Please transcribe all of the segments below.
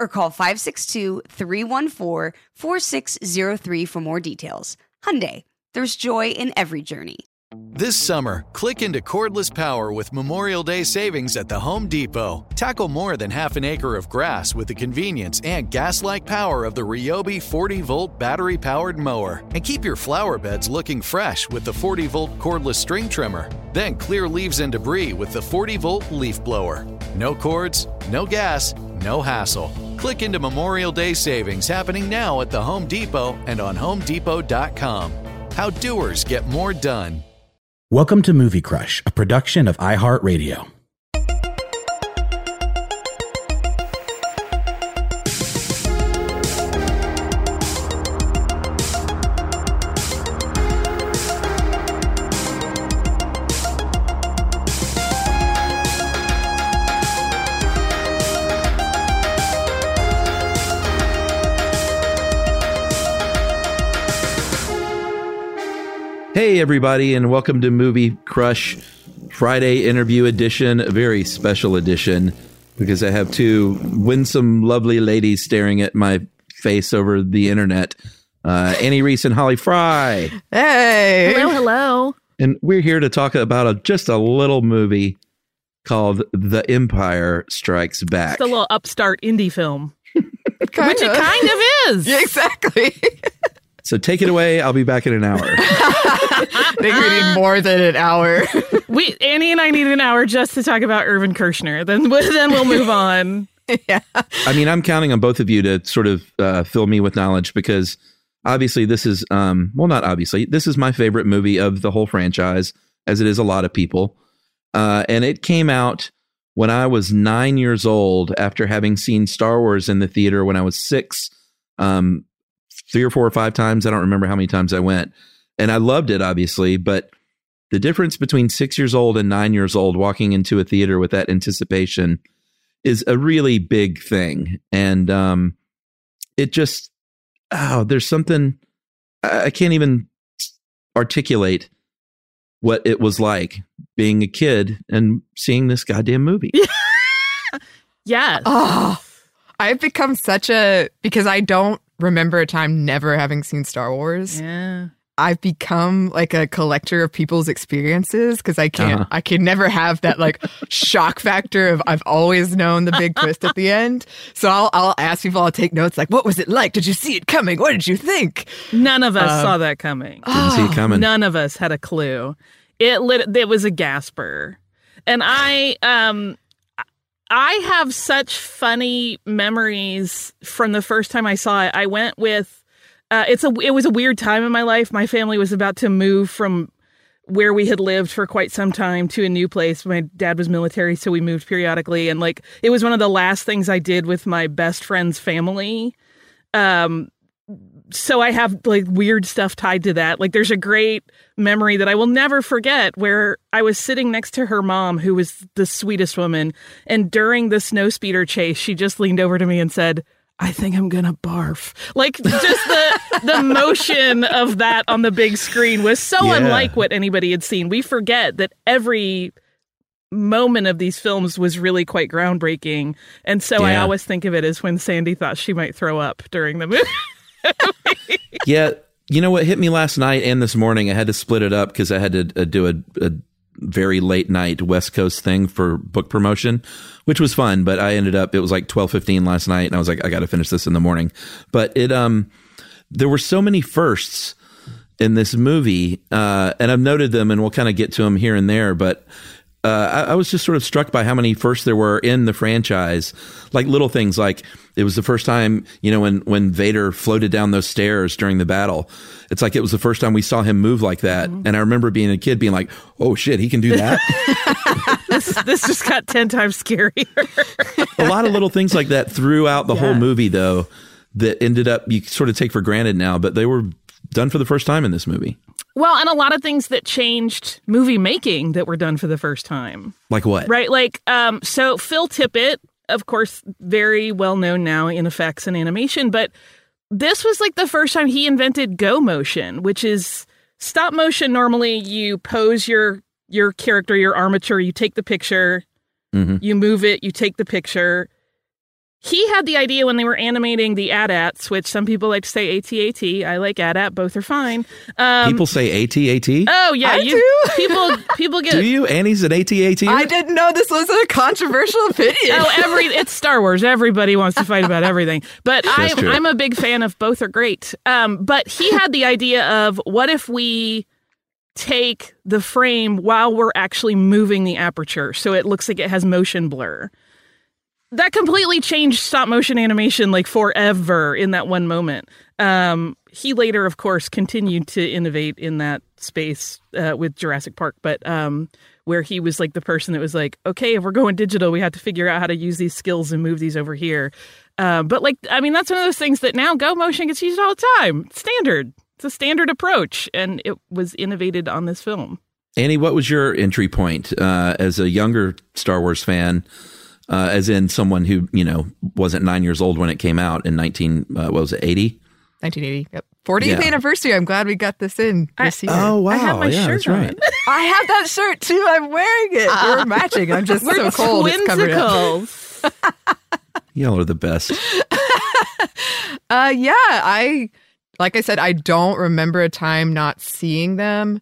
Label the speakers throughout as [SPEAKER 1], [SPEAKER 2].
[SPEAKER 1] or call 562-314-4603 for more details. Hyundai, there's joy in every journey.
[SPEAKER 2] This summer, click into cordless power with Memorial Day savings at the Home Depot. Tackle more than half an acre of grass with the convenience and gas-like power of the Ryobi 40-volt battery-powered mower. And keep your flower beds looking fresh with the 40-volt cordless string trimmer. Then clear leaves and debris with the 40-volt leaf blower. No cords, no gas, no hassle. Click into Memorial Day savings happening now at the Home Depot and on HomeDepot.com. How doers get more done.
[SPEAKER 3] Welcome to Movie Crush, a production of iHeartRadio. Hey, everybody, and welcome to Movie Crush Friday interview edition, a very special edition because I have two winsome, lovely ladies staring at my face over the internet. Uh, Annie Reese and Holly Fry.
[SPEAKER 4] Hey.
[SPEAKER 5] Hello, hello.
[SPEAKER 3] And we're here to talk about a, just a little movie called The Empire Strikes Back.
[SPEAKER 5] It's a little upstart indie film.
[SPEAKER 4] Kind
[SPEAKER 5] Which it kind of is.
[SPEAKER 4] Yeah, exactly.
[SPEAKER 3] So take it away. I'll be back in an hour.
[SPEAKER 4] I think we need more than an hour.
[SPEAKER 5] We Annie and I need an hour just to talk about Irvin Kershner. Then then we'll move on.
[SPEAKER 4] yeah.
[SPEAKER 3] I mean, I'm counting on both of you to sort of uh, fill me with knowledge because obviously this is, um, well, not obviously, this is my favorite movie of the whole franchise, as it is a lot of people. Uh, and it came out when I was nine years old after having seen Star Wars in the theater when I was six, um, three or four or five times. I don't remember how many times I went. And I loved it, obviously, but the difference between six years old and nine years old walking into a theater with that anticipation is a really big thing. And um, it just, oh, there's something, I I can't even articulate what it was like being a kid and seeing this goddamn movie.
[SPEAKER 5] Yes.
[SPEAKER 4] Oh, I've become such a because I don't remember a time never having seen Star Wars.
[SPEAKER 5] Yeah.
[SPEAKER 4] I've become like a collector of people's experiences because I can't,
[SPEAKER 3] Uh-huh.
[SPEAKER 4] I can never have that like shock factor of I've always known the big twist at the end. So I'll, I'll ask people, I'll take notes like, what was it like? Did you see it coming? What did you think?
[SPEAKER 5] None of us
[SPEAKER 4] Um,
[SPEAKER 5] saw that coming.
[SPEAKER 3] Didn't see it coming.
[SPEAKER 5] None of us had a clue. It lit it was a gasper. And I um I have such funny memories from the first time I saw it. I went with uh, it's a it was a weird time in my life. My family was about to move from where we had lived for quite some time to a new place. My dad was military, so we moved periodically and like it was one of the last things I did with my best friend's family. Um so I have like weird stuff tied to that. Like there's a great memory that I will never forget where I was sitting next to her mom who was the sweetest woman and during the snow speeder chase she just leaned over to me and said I think I'm gonna barf. Like just the the motion of that on the big screen was so
[SPEAKER 3] Yeah.
[SPEAKER 5] unlike what anybody had seen. We forget that every moment of these films was really quite groundbreaking. And so I always think of it as when Sandy thought she might throw up during the movie.
[SPEAKER 3] yeah, You know what hit me last night and this morning? I had to split it up because I had to uh, do a, a very late night West Coast thing for book promotion, which was fun. But I ended up it was like twelve fifteen last night, and I was like, I got to finish this in the morning. But it um, there were so many firsts in this movie, uh, and I've noted them, and we'll kind of get to them here and there. But uh, I, I was just sort of struck by how many firsts there were in the franchise, like little things like it was the first time you know when when Vader floated down those stairs during the battle. It's like it was the first time we saw him move like that, and I remember being a kid being like, "Oh shit, he can do that."
[SPEAKER 5] this this just got ten times scarier.
[SPEAKER 3] a lot of little things like that throughout the whole movie, though, that ended up you sort of take for granted now, but they were done for the first time in this movie.
[SPEAKER 5] Well, and a lot of things that changed movie making that were done for the first time.
[SPEAKER 3] Like what?
[SPEAKER 5] Right. Like, um, so Phil Tippett, of course, very well known now in effects and animation, but this was like the first time he invented go motion, which is stop motion. Normally, you pose your your character, your armature, you take the picture,
[SPEAKER 3] Mhm.
[SPEAKER 5] you move it, you take the picture. He had the idea when they were animating the AT-ATs, which some people like to say AT-AT. I like AT-AT, both are fine. Um,
[SPEAKER 3] People say AT-AT.
[SPEAKER 5] oh yeah,
[SPEAKER 4] I
[SPEAKER 5] you,
[SPEAKER 4] do.
[SPEAKER 5] people people get
[SPEAKER 3] do you? Annie's an AT-AT?
[SPEAKER 4] I didn't know this was a controversial opinion.
[SPEAKER 5] Oh, every it's Star Wars. Everybody wants to fight about everything. But I, I'm a big fan of both. Are great. Um, but he had the idea of what if we take the frame while we're actually moving the aperture, so it looks like it has motion blur. That completely changed stop motion animation like forever in that one moment. Um, he later, of course, continued to innovate in that space uh, with Jurassic Park, but um, where he was like the person that was like, okay, if we're going digital, we have to figure out how to use these skills and move these over here. Uh, but like, I mean, that's one of those things that now Go Motion gets used all the time. It's standard. It's a standard approach, and it was innovated on this film.
[SPEAKER 3] Annie, what was your entry point uh, as a younger Star Wars fan? Uh, as in someone who you know wasn't nine years old when it came out in nineteen uh, what was it eighty?
[SPEAKER 4] 1980. Yep. 40th
[SPEAKER 3] Yeah.
[SPEAKER 4] anniversary. I'm glad we got this in this year.
[SPEAKER 3] Oh wow,
[SPEAKER 5] I have my
[SPEAKER 3] yeah,
[SPEAKER 5] shirt
[SPEAKER 3] that's right.
[SPEAKER 5] on.
[SPEAKER 4] I have that shirt too. I'm wearing it. We're matching. I'm just
[SPEAKER 5] We're
[SPEAKER 4] so cold. It's covered up.
[SPEAKER 3] Y'all are the best.
[SPEAKER 4] Uh, yeah, I like I said, I don't remember a time not seeing them.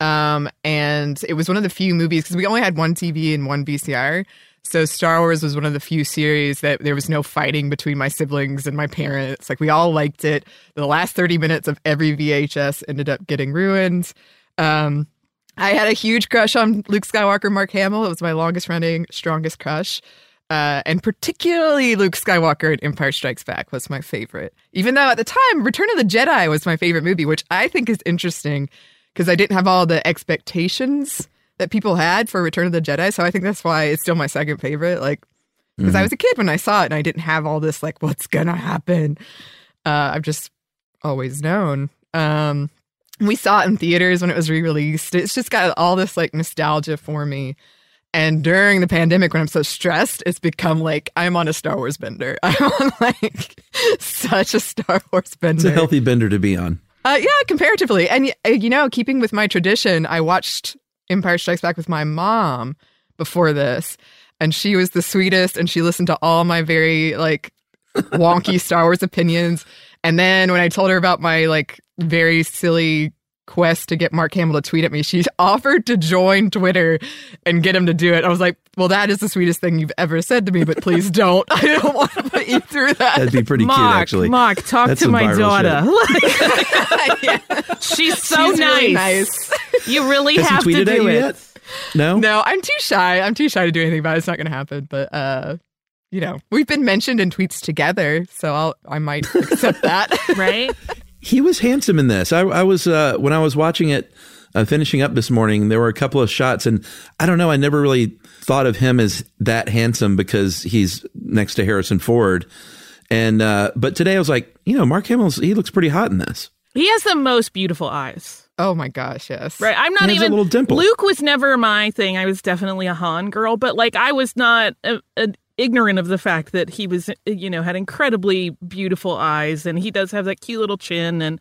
[SPEAKER 4] Um, and it was one of the few movies because we only had one TV and one VCR. So Star Wars was one of the few series that there was no fighting between my siblings and my parents. Like we all liked it. The last 30 minutes of every VHS ended up getting ruined. Um, I had a huge crush on Luke Skywalker, Mark Hamill. It was my longest running, strongest crush. Uh, and particularly Luke Skywalker in Empire Strikes Back was my favorite. Even though at the time, Return of the Jedi was my favorite movie, which I think is interesting because I didn't have all the expectations that people had for Return of the Jedi. So I think that's why it's still my second favorite. Like, because I was a kid when I saw it and I didn't have all this, like, what's going to happen. Uh, I've just always known. Um, we saw it in theaters when it was re-released. It's just got all this like nostalgia for me. And during the pandemic, when I'm so stressed, it's become like I'm on a Star Wars bender. I'm on like such a Star Wars bender.
[SPEAKER 3] It's a healthy bender to be on.
[SPEAKER 4] Uh, yeah, comparatively. And, uh, you know, keeping with my tradition, I watched Empire Strikes Back with my mom before this. And she was the sweetest. And she listened to all my very, like, wonky Star Wars opinions. And then when I told her about my, like, very silly quest to get Mark Hamill to tweet at me, she offered to join Twitter and get him to do it. I was like, well, that is the sweetest thing you've ever said to me, but please don't. I don't want to put you through that.
[SPEAKER 3] That'd be pretty cute,
[SPEAKER 5] Mark,
[SPEAKER 3] actually.
[SPEAKER 5] Mark, talk
[SPEAKER 3] That's
[SPEAKER 5] to my daughter.
[SPEAKER 4] Yeah.
[SPEAKER 5] She's so
[SPEAKER 4] She's
[SPEAKER 5] nice.
[SPEAKER 4] really nice.
[SPEAKER 5] You really
[SPEAKER 3] Has he
[SPEAKER 5] have to
[SPEAKER 3] tweeted at
[SPEAKER 5] do
[SPEAKER 3] you
[SPEAKER 5] it.
[SPEAKER 3] yet? No.
[SPEAKER 4] No, I'm too shy. I'm too shy to do anything about it. It's not going to happen. But uh, you know, we've been mentioned in tweets together, so I'll I might accept that.
[SPEAKER 5] Right?
[SPEAKER 3] He was handsome in this. I, I was uh, when I was watching it, uh, finishing up this morning. There were a couple of shots, and I don't know. I never really thought of him as that handsome because he's next to Harrison Ford. And uh, but today I was like, you know, Mark Hamill's he looks pretty hot in this.
[SPEAKER 5] He has the most beautiful eyes.
[SPEAKER 4] oh my gosh, yes.
[SPEAKER 5] Right. I'm not
[SPEAKER 3] He has a
[SPEAKER 5] even
[SPEAKER 3] little dimple.
[SPEAKER 5] Luke was never my thing. I was definitely a Han girl, but like I was not uh, uh, ignorant of the fact that he was, you know, had incredibly beautiful eyes, and he does have that cute little chin. And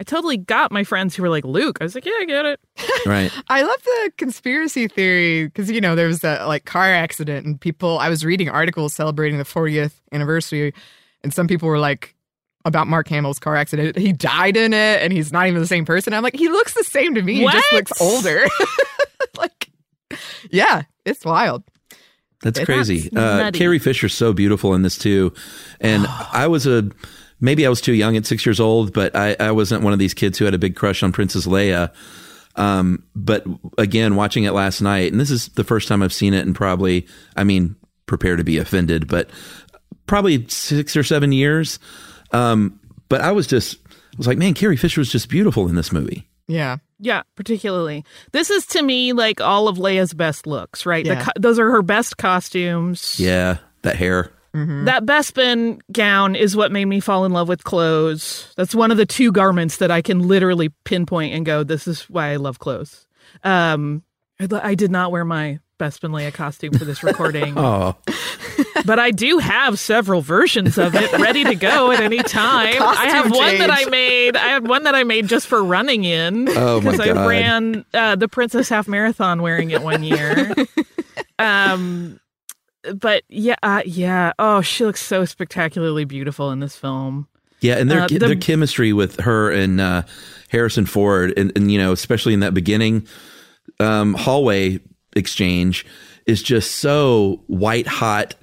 [SPEAKER 5] I totally got my friends who were like Luke. I was like, yeah, I get it.
[SPEAKER 3] Right.
[SPEAKER 4] I love the conspiracy theory because you know there was that like car accident and people. I was reading articles celebrating the 40th anniversary, and some people were like, about Mark Hamill's car accident. He died in it, and he's not even the same person. I'm like, he looks the same to me. He just looks older. like, yeah, it's wild.
[SPEAKER 3] That's crazy.
[SPEAKER 5] nuts.
[SPEAKER 3] Uh. Carrie Fisher's so beautiful in this too, and I was a maybe I was too young at six years old, but I, I wasn't one of these kids who had a big crush on Princess Leia. Um, but again, watching it last night, and this is the first time I've seen it, and probably, I mean, prepare to be offended, but probably six or seven years. Um, but I was just, I was like, man, Carrie Fisher was just beautiful in this movie.
[SPEAKER 4] Yeah.
[SPEAKER 5] Yeah, particularly. This is to me like all of Leia's best looks, right? The
[SPEAKER 4] Yeah.
[SPEAKER 5] co- those are her best costumes.
[SPEAKER 3] Yeah, that hair.
[SPEAKER 5] That Bespin gown is what made me fall in love with clothes. That's one of the two garments that I can literally pinpoint and go, this is why I love clothes. Um, I did not wear my Bespin Leia costume for this recording,
[SPEAKER 3] Oh,
[SPEAKER 5] but I do have several versions of it ready to go at any time. I have
[SPEAKER 4] Costume
[SPEAKER 5] one that I made. I had one that I made just for running in.
[SPEAKER 3] Oh,
[SPEAKER 5] because I
[SPEAKER 3] God.
[SPEAKER 5] ran uh, the Princess Half Marathon wearing it one year. um, but yeah, uh, yeah. Oh, she looks so spectacularly beautiful in this film.
[SPEAKER 3] Yeah, and their
[SPEAKER 5] Uh, the-
[SPEAKER 3] their chemistry with her and uh, Harrison Ford, and, and you know, especially in that beginning um, hallway exchange, is just so white hot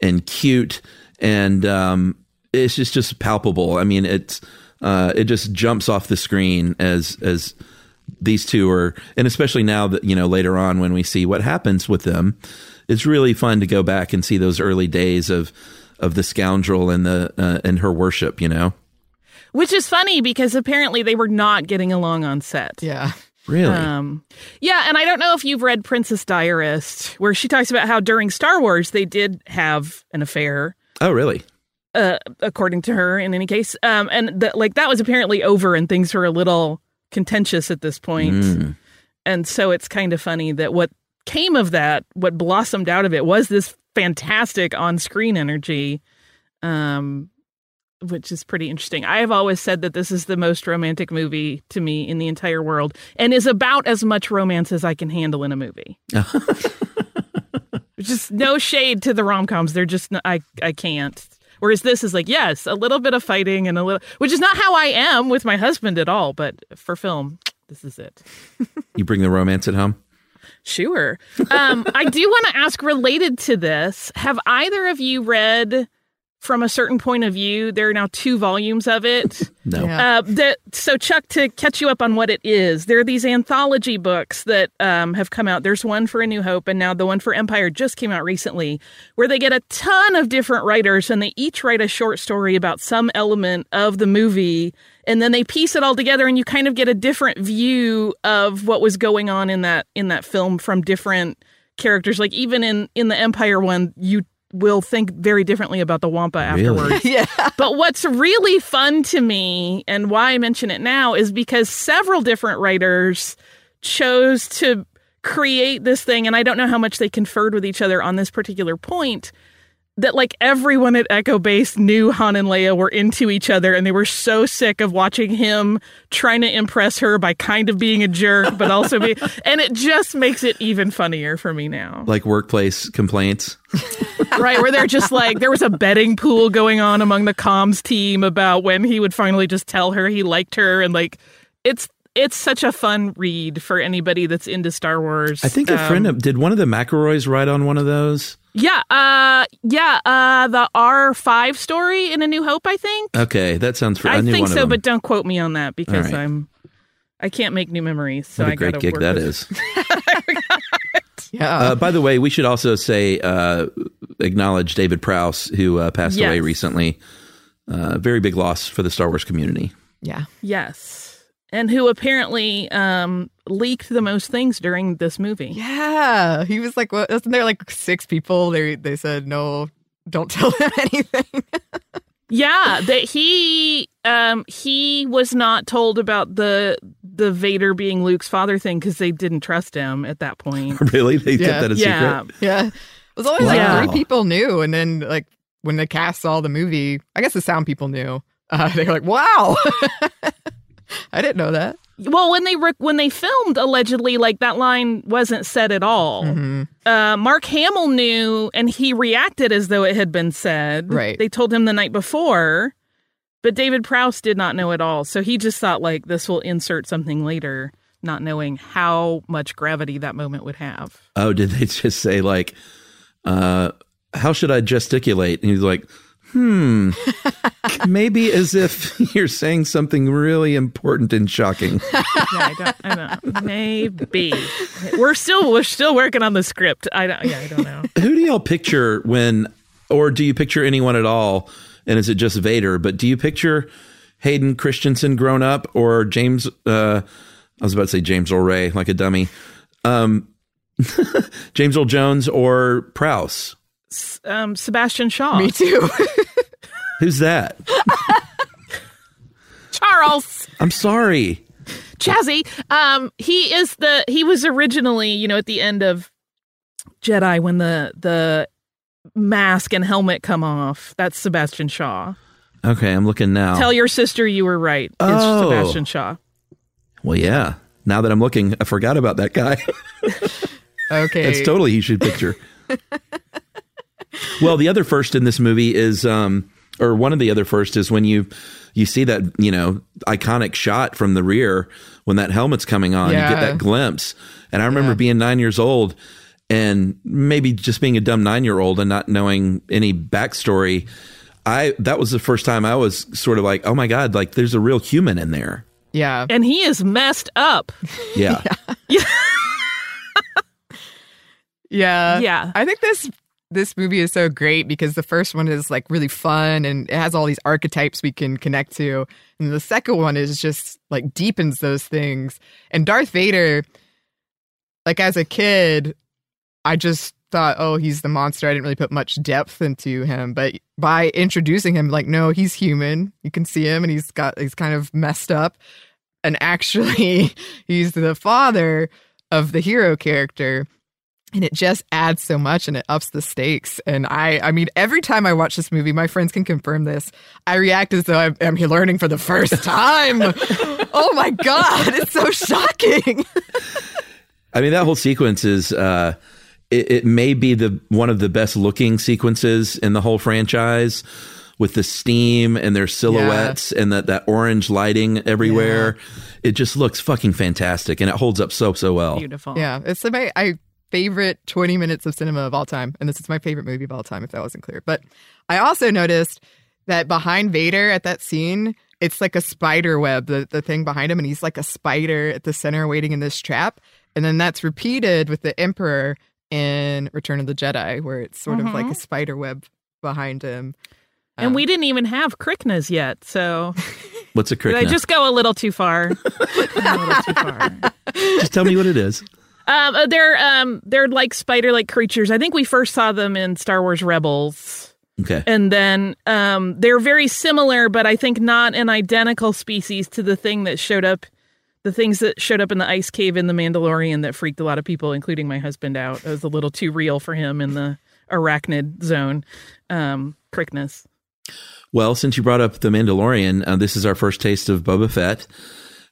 [SPEAKER 3] and cute, and um, it's just just palpable. I mean, it's uh, it just jumps off the screen as as these two are, and especially now that you know later on when we see what happens with them, it's really fun to go back and see those early days of of the scoundrel and the uh, and her worship. You know,
[SPEAKER 5] Which is funny because apparently they were not getting along on set.
[SPEAKER 4] Yeah.
[SPEAKER 3] Really.
[SPEAKER 5] Um, yeah, and I don't know if you've read Princess Diarist, where she talks about how during Star Wars they did have an affair.
[SPEAKER 3] oh, really?
[SPEAKER 5] uh, according to her in any case um and that like that was apparently over and things were a little contentious at this point
[SPEAKER 3] Mm.
[SPEAKER 5] and so it's kind of funny that what came of that what blossomed out of it was this fantastic on-screen energy um which is pretty interesting. I have always said that this is the most romantic movie to me in the entire world and is about as much romance as I can handle in a movie. just no shade to the rom-coms. They're just I I can't. Whereas this is like, yes, a little bit of fighting and a little which is not how I am with my husband at all, but for film, this is it.
[SPEAKER 3] You bring the romance at home.
[SPEAKER 5] Sure. Um, I do want to ask related to this have either of you read from a certain point of view? There are now two volumes of it.
[SPEAKER 3] No.
[SPEAKER 4] Yeah.
[SPEAKER 5] Uh, that, so, Chuck, to catch you up on what it is, there are these anthology books that um, have come out. There's one for A New Hope, and now the one for Empire just came out recently, where they get a ton of different writers, and they each write a short story about some element of the movie, and then they piece it all together, and you kind of get a different view of what was going on in that in that film from different characters. Like even in in the Empire one, you will think very differently about the Wampa
[SPEAKER 3] Really?
[SPEAKER 5] afterwards.
[SPEAKER 4] yeah.
[SPEAKER 5] But what's really fun to me and why I mention it now is because several different writers chose to create this thing and I don't know how much they conferred with each other on this particular point that like everyone at Echo Base knew Han and Leia were into each other and they were so sick of watching him trying to impress her by kind of being a jerk but also be and it just makes it even funnier for me now
[SPEAKER 3] Like workplace complaints.
[SPEAKER 5] right where they're just like there was a betting pool going on among the comms team about when he would finally just tell her he liked her and like it's it's such a fun read for anybody that's into Star Wars.
[SPEAKER 3] I think a friend
[SPEAKER 5] Um,
[SPEAKER 3] of, did one of the McElroys write on one of those.
[SPEAKER 5] Yeah, uh yeah, uh the R5 story in A New Hope, I think.
[SPEAKER 3] Okay, that sounds. Fr- I,
[SPEAKER 5] I,
[SPEAKER 3] knew
[SPEAKER 5] think
[SPEAKER 3] one
[SPEAKER 5] so,
[SPEAKER 3] of them.
[SPEAKER 5] but don't quote me on that because
[SPEAKER 3] right.
[SPEAKER 5] I'm I can't make new memories. So
[SPEAKER 3] what
[SPEAKER 5] I
[SPEAKER 3] a great gig
[SPEAKER 5] work
[SPEAKER 3] that
[SPEAKER 5] with-
[SPEAKER 3] is.
[SPEAKER 4] Yeah.
[SPEAKER 3] Uh, by the way, we should also say uh, acknowledge David Prowse, who uh, passed away recently. Uh, very big loss for the Star Wars community.
[SPEAKER 4] yeah.
[SPEAKER 5] Yes. And who apparently um leaked the most things during this movie.
[SPEAKER 4] Yeah. He was like, what? Wasn't there like six people? They they said, no, don't tell them anything.
[SPEAKER 5] Yeah, that he um he was not told about the the Vader being Luke's father thing because they didn't trust him at that point.
[SPEAKER 3] really, they
[SPEAKER 4] Yeah.
[SPEAKER 3] kept that a
[SPEAKER 5] yeah,
[SPEAKER 3] secret.
[SPEAKER 4] yeah. It was always
[SPEAKER 5] Wow.
[SPEAKER 4] like three people knew. And then, like, when the cast saw the movie, I guess the sound people knew. Uh, they were like, wow. I didn't know that.
[SPEAKER 5] Well, when they rec- when they filmed, allegedly, like that line wasn't said at all.
[SPEAKER 4] Mhm.
[SPEAKER 5] Uh, Mark Hamill knew, and he reacted as though it had been said.
[SPEAKER 4] Right.
[SPEAKER 5] They told him the night before, But David Prowse did not know at all. So he just thought like this will insert something later, not knowing how much gravity that moment would have.
[SPEAKER 3] Oh, did they just say like, uh, how should I gesticulate? And he's like, hmm, maybe as if you're saying something really important and shocking.
[SPEAKER 5] Yeah, I don't, I don't know. Maybe. We're still we're still working on the script. I don't yeah, I don't know.
[SPEAKER 3] Who do y'all picture when, or do you picture anyone at all? And is it just Vader? But do you picture Hayden Christensen grown up or James? Uh, I was about to say James Earl Ray, like a dummy. Um, James Earl Jones or Prowse?
[SPEAKER 5] Um, Sebastian Shaw.
[SPEAKER 4] Me too.
[SPEAKER 3] Who's that?
[SPEAKER 5] Charles.
[SPEAKER 3] I'm sorry.
[SPEAKER 5] Chazzy. Um, he is the he was originally, you know, at the end of Jedi when the the mask and helmet come off. That's Sebastian Shaw.
[SPEAKER 3] Okay, I'm looking now.
[SPEAKER 5] Tell your sister you were right. It's
[SPEAKER 3] Oh.
[SPEAKER 5] Sebastian Shaw.
[SPEAKER 3] well, yeah. Now that I'm looking, I forgot about that guy.
[SPEAKER 4] okay.
[SPEAKER 3] That's totally he should picture. well, the other first in this movie is, um, or one of the other first is when you you see that you know iconic shot from the rear when that helmet's coming on. You get that glimpse, and I remember
[SPEAKER 4] Yeah.
[SPEAKER 3] being nine years old and maybe just being a dumb nine year old and not knowing any backstory. I that was the first time I was sort of like, oh my god, like there's a real human in there.
[SPEAKER 4] yeah.
[SPEAKER 5] And he is messed up.
[SPEAKER 3] Yeah.
[SPEAKER 4] Yeah.
[SPEAKER 5] Yeah. Yeah.
[SPEAKER 4] I think this this movie is so great because the first one is like really fun and it has all these archetypes we can connect to. And the second one is just like deepens those things. And Darth Vader, like as a kid, I just thought, oh, he's the monster. I didn't really put much depth into him. But by introducing him, like, no, he's human. You can see him and he's got he's kind of messed up. And actually, he's the father of the hero character and it just adds so much and it ups the stakes and i i mean every time i watch this movie my friends can confirm this i react as though i'm, I'm learning for the first time oh my god it's so shocking
[SPEAKER 3] I mean, that whole sequence is uh, it, it may be the one of the best looking sequences in the whole franchise with the steam and their silhouettes and that, that orange lighting everywhere. It just looks fucking fantastic and it holds up so so well.
[SPEAKER 5] Beautiful.
[SPEAKER 4] yeah it's my I favorite 20 minutes of cinema of all time and this is my favorite movie of all time if that wasn't clear but i also noticed that behind vader at that scene it's like a spider web the, the thing behind him and he's like a spider at the center waiting in this trap and then that's repeated with the emperor in return of the jedi where it's sort of like a spider web behind him
[SPEAKER 5] And
[SPEAKER 4] Um,
[SPEAKER 5] we didn't even have Kryknas yet, so
[SPEAKER 3] What's a
[SPEAKER 5] did I
[SPEAKER 3] cricket?
[SPEAKER 5] just go a little too far? a little too far.
[SPEAKER 3] just tell me what it is.
[SPEAKER 5] Um, uh, they're um, they're like spider-like creatures. I think we first saw them in Star Wars Rebels,
[SPEAKER 3] Okay.
[SPEAKER 5] and then um, they're very similar, but I think not an identical species to the thing that showed up, the things that showed up in the ice cave in the Mandalorian that freaked a lot of people, including my husband, out. It was a little too real for him in the arachnid zone. Um.
[SPEAKER 3] Well, since you brought up the Mandalorian, uh, this is our first taste of Boba Fett,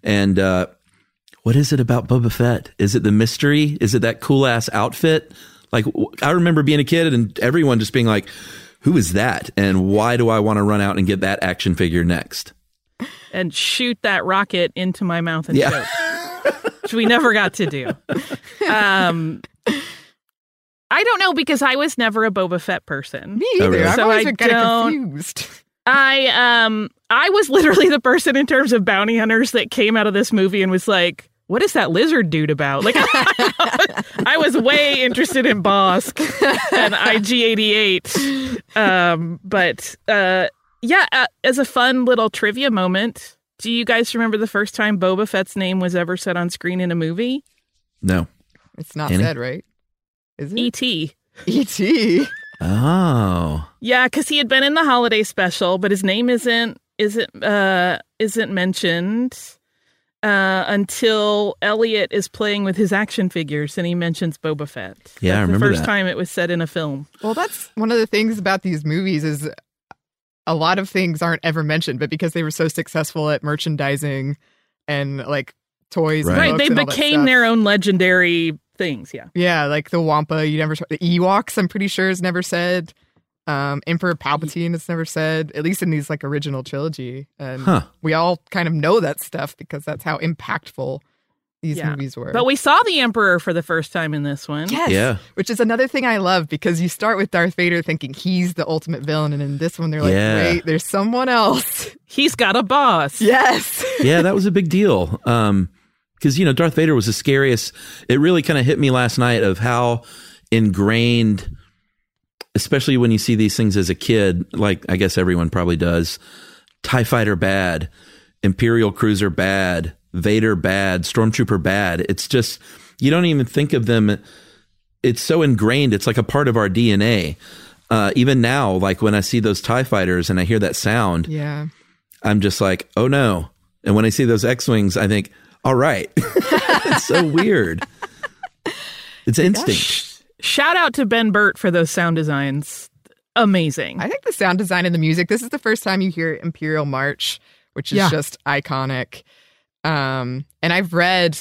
[SPEAKER 3] and uh, what is it about Boba Fett? Is it the mystery? Is it that cool ass outfit? Like I remember being a kid and everyone just being like, "Who is that?" and why do I want to run out and get that action figure next?
[SPEAKER 5] and shoot that rocket into my mouth and
[SPEAKER 3] Yeah.
[SPEAKER 5] choke, which we never got to do. Um, I don't know because I was never a Boba Fett person.
[SPEAKER 4] me
[SPEAKER 3] Oh,
[SPEAKER 4] either
[SPEAKER 3] really?
[SPEAKER 4] i've
[SPEAKER 5] So
[SPEAKER 4] always
[SPEAKER 5] I
[SPEAKER 4] been kind of
[SPEAKER 5] don't-
[SPEAKER 4] confused
[SPEAKER 5] I um I was literally the person in terms of bounty hunters that came out of this movie and was like, "What is that lizard dude about?" Like, I was way interested in Bossk and IG88. Um, but uh, yeah, uh, as a fun little trivia moment, do you guys remember the first time Boba Fett's name was ever said on screen in a movie?
[SPEAKER 3] No.
[SPEAKER 4] it's not
[SPEAKER 3] Annie?
[SPEAKER 4] said right is it
[SPEAKER 5] E.T.
[SPEAKER 4] et
[SPEAKER 3] Oh.
[SPEAKER 5] Yeah, because he had been in the holiday special, but his name isn't isn't uh isn't mentioned uh until Elliott is playing with his action figures and he mentions Boba Fett.
[SPEAKER 3] Yeah, I remember
[SPEAKER 5] the first
[SPEAKER 3] that.
[SPEAKER 5] time it was said in a film.
[SPEAKER 4] Well, that's one of the things about these movies is a lot of things aren't ever mentioned, but because they were so successful at merchandising and like toys, and
[SPEAKER 3] Right.
[SPEAKER 5] Right, they
[SPEAKER 4] and all that
[SPEAKER 5] became their own legendary things. Yeah,
[SPEAKER 4] Yeah, like the Wampa, you never the Ewoks. I'm pretty sure is never said. Um, Emperor Palpatine is never said, at least in these like original trilogy. And
[SPEAKER 3] Huh.
[SPEAKER 4] we all kind of know that stuff because that's how impactful these
[SPEAKER 5] Yeah.
[SPEAKER 4] movies were.
[SPEAKER 5] But we saw the Emperor for the first time in this one.
[SPEAKER 4] Yes.
[SPEAKER 3] Yeah.
[SPEAKER 4] Which is another thing I love because you start with Darth Vader thinking he's the ultimate villain, and in this one they're like,
[SPEAKER 3] Yeah.
[SPEAKER 4] wait, there's someone else.
[SPEAKER 5] He's got a boss.
[SPEAKER 4] Yes.
[SPEAKER 3] yeah, that was a big deal. Um, because you know Darth Vader was the scariest. It really kind of hit me last night of how ingrained, especially when you see these things as a kid. Like I guess everyone probably does. Tie Fighter bad, Imperial Cruiser bad, Vader bad, Stormtrooper bad. It's just you don't even think of them. It's so ingrained. It's like a part of our DNA. Uh, even now, like when I see those Tie Fighters and I hear that sound,
[SPEAKER 4] Yeah.
[SPEAKER 3] I'm just like, oh no. And when I see those X Wings, I think, all right. it's so weird. It's instinct.
[SPEAKER 5] Shout out to Ben Burtt for those sound designs. Amazing.
[SPEAKER 4] I think the sound design and the music, this is the first time you hear Imperial March, which is
[SPEAKER 5] Yeah.
[SPEAKER 4] just iconic. Um, and I've read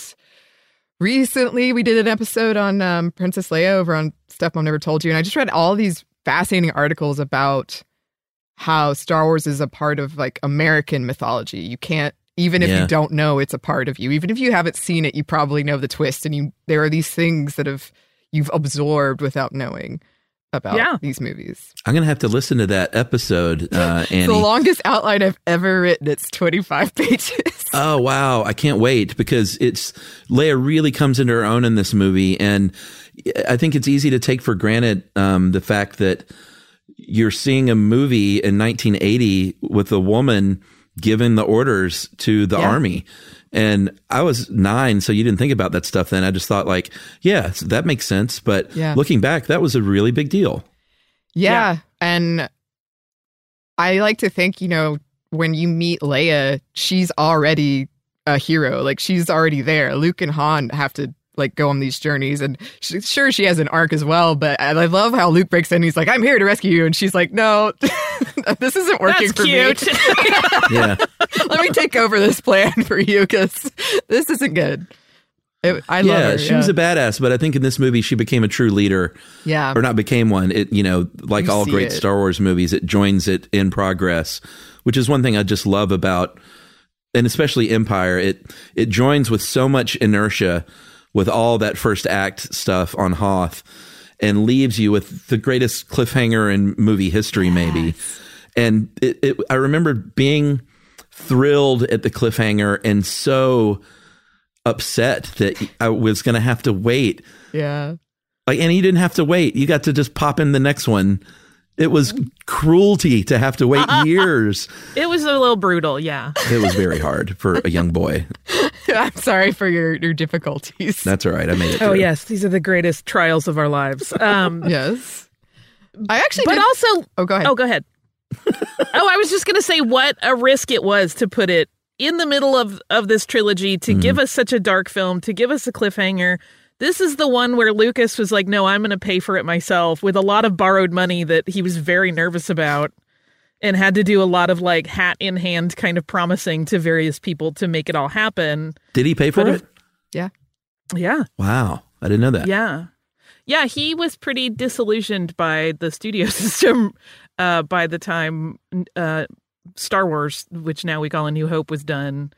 [SPEAKER 4] recently, we did an episode on um, Princess Leia over on Stuff Mom Never Told You. And I just read all these fascinating articles about how Star Wars is a part of like American mythology. You can't, even if
[SPEAKER 3] Yeah.
[SPEAKER 4] you don't know it's a part of you, even if you haven't seen it, you probably know the twist. And you, there are these things that have, you've absorbed without knowing about
[SPEAKER 5] Yeah.
[SPEAKER 4] these movies.
[SPEAKER 3] I'm going to have to listen to that episode, uh,
[SPEAKER 4] It's the longest outline I've ever written. It's 25 pages.
[SPEAKER 3] Oh wow, I can't wait because it's Leia really comes into her own in this movie, and I think it's easy to take for granted um, the fact that you're seeing a movie in 1980 with a woman giving the orders to the
[SPEAKER 4] Yeah.
[SPEAKER 3] army. And I was nine, so you didn't think about that stuff then. I just thought, like, yeah, that makes sense. But
[SPEAKER 4] Yeah.
[SPEAKER 3] looking back, that was a really big deal.
[SPEAKER 4] yeah. And I like to think, you know, when you meet Leia, she's already a hero. Like she's already there. Luke and Han have to like go on these journeys and she, sure she has an arc as well but I love how Luke breaks in he's like I'm here to rescue you and she's like no this isn't working
[SPEAKER 5] That's
[SPEAKER 4] for
[SPEAKER 5] cute.
[SPEAKER 4] me
[SPEAKER 3] Yeah.
[SPEAKER 4] let me take over this plan for you because this isn't good It- I love
[SPEAKER 3] yeah,
[SPEAKER 4] her
[SPEAKER 3] she was a badass, but I think in this movie she became a true leader.
[SPEAKER 4] yeah
[SPEAKER 3] or not became one. It you know, like
[SPEAKER 4] You
[SPEAKER 3] all great
[SPEAKER 4] it.
[SPEAKER 3] Star Wars movies, it joins it in progress, which is one thing I just love about, and especially Empire. It it joins with so much inertia with all that first act stuff on Hoth, and leaves you with the greatest cliffhanger in movie history, maybe. And it, it, I remember being thrilled at the cliffhanger and so upset that I was going to have to wait
[SPEAKER 4] yeah
[SPEAKER 3] like, and you didn't have to wait. You got to just pop in the next one. It was cruelty to have to wait years.
[SPEAKER 5] it was a little brutal, yeah.
[SPEAKER 3] It was very hard for a young boy.
[SPEAKER 4] I'm sorry for your your difficulties
[SPEAKER 3] That's all right. I made it.
[SPEAKER 5] Oh
[SPEAKER 3] through.
[SPEAKER 5] yes, these are the greatest trials of our lives. Um,
[SPEAKER 4] yes I actually
[SPEAKER 5] but
[SPEAKER 4] did-
[SPEAKER 5] also,
[SPEAKER 4] oh go ahead
[SPEAKER 5] oh, go ahead. oh, I was just gonna say what a risk it was to put it in the middle of of this trilogy to give us such a dark film, to give us a cliffhanger. This is the one where Lucas was like, "No, I'm going to pay for it myself," with a lot of borrowed money that he was very nervous about, and had to do a lot of like hat in hand kind of promising to various people to make it all happen.
[SPEAKER 3] Did he pay for
[SPEAKER 5] But
[SPEAKER 3] it?
[SPEAKER 4] yeah
[SPEAKER 5] Yeah.
[SPEAKER 3] Wow. I didn't know that.
[SPEAKER 5] Yeah. Yeah, he was pretty disillusioned by the studio system uh, by the time uh, Star Wars, which now we call A New Hope, was done.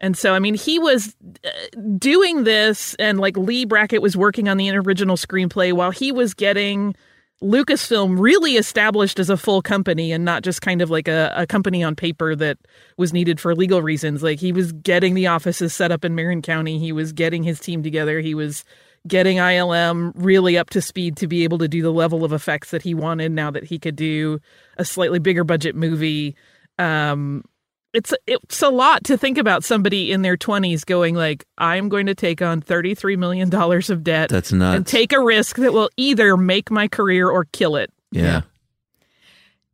[SPEAKER 5] And so, I mean, he was uh, doing this, and like Leigh Brackett was working on the original screenplay while he was getting Lucasfilm really established as a full company and not just kind of like a, a company on paper that was needed for legal reasons. Like he was getting the offices set up in Marin County, he was getting his team together, he was getting ILM really up to speed to be able to do the level of effects that he wanted now that he could do a slightly bigger budget movie. Um, it's it's a lot to think about somebody in their 20s going like I'm going to take on 33 million dollars of debt
[SPEAKER 3] That's nuts.
[SPEAKER 5] and take a risk that will either make my career or kill it.
[SPEAKER 3] yeah.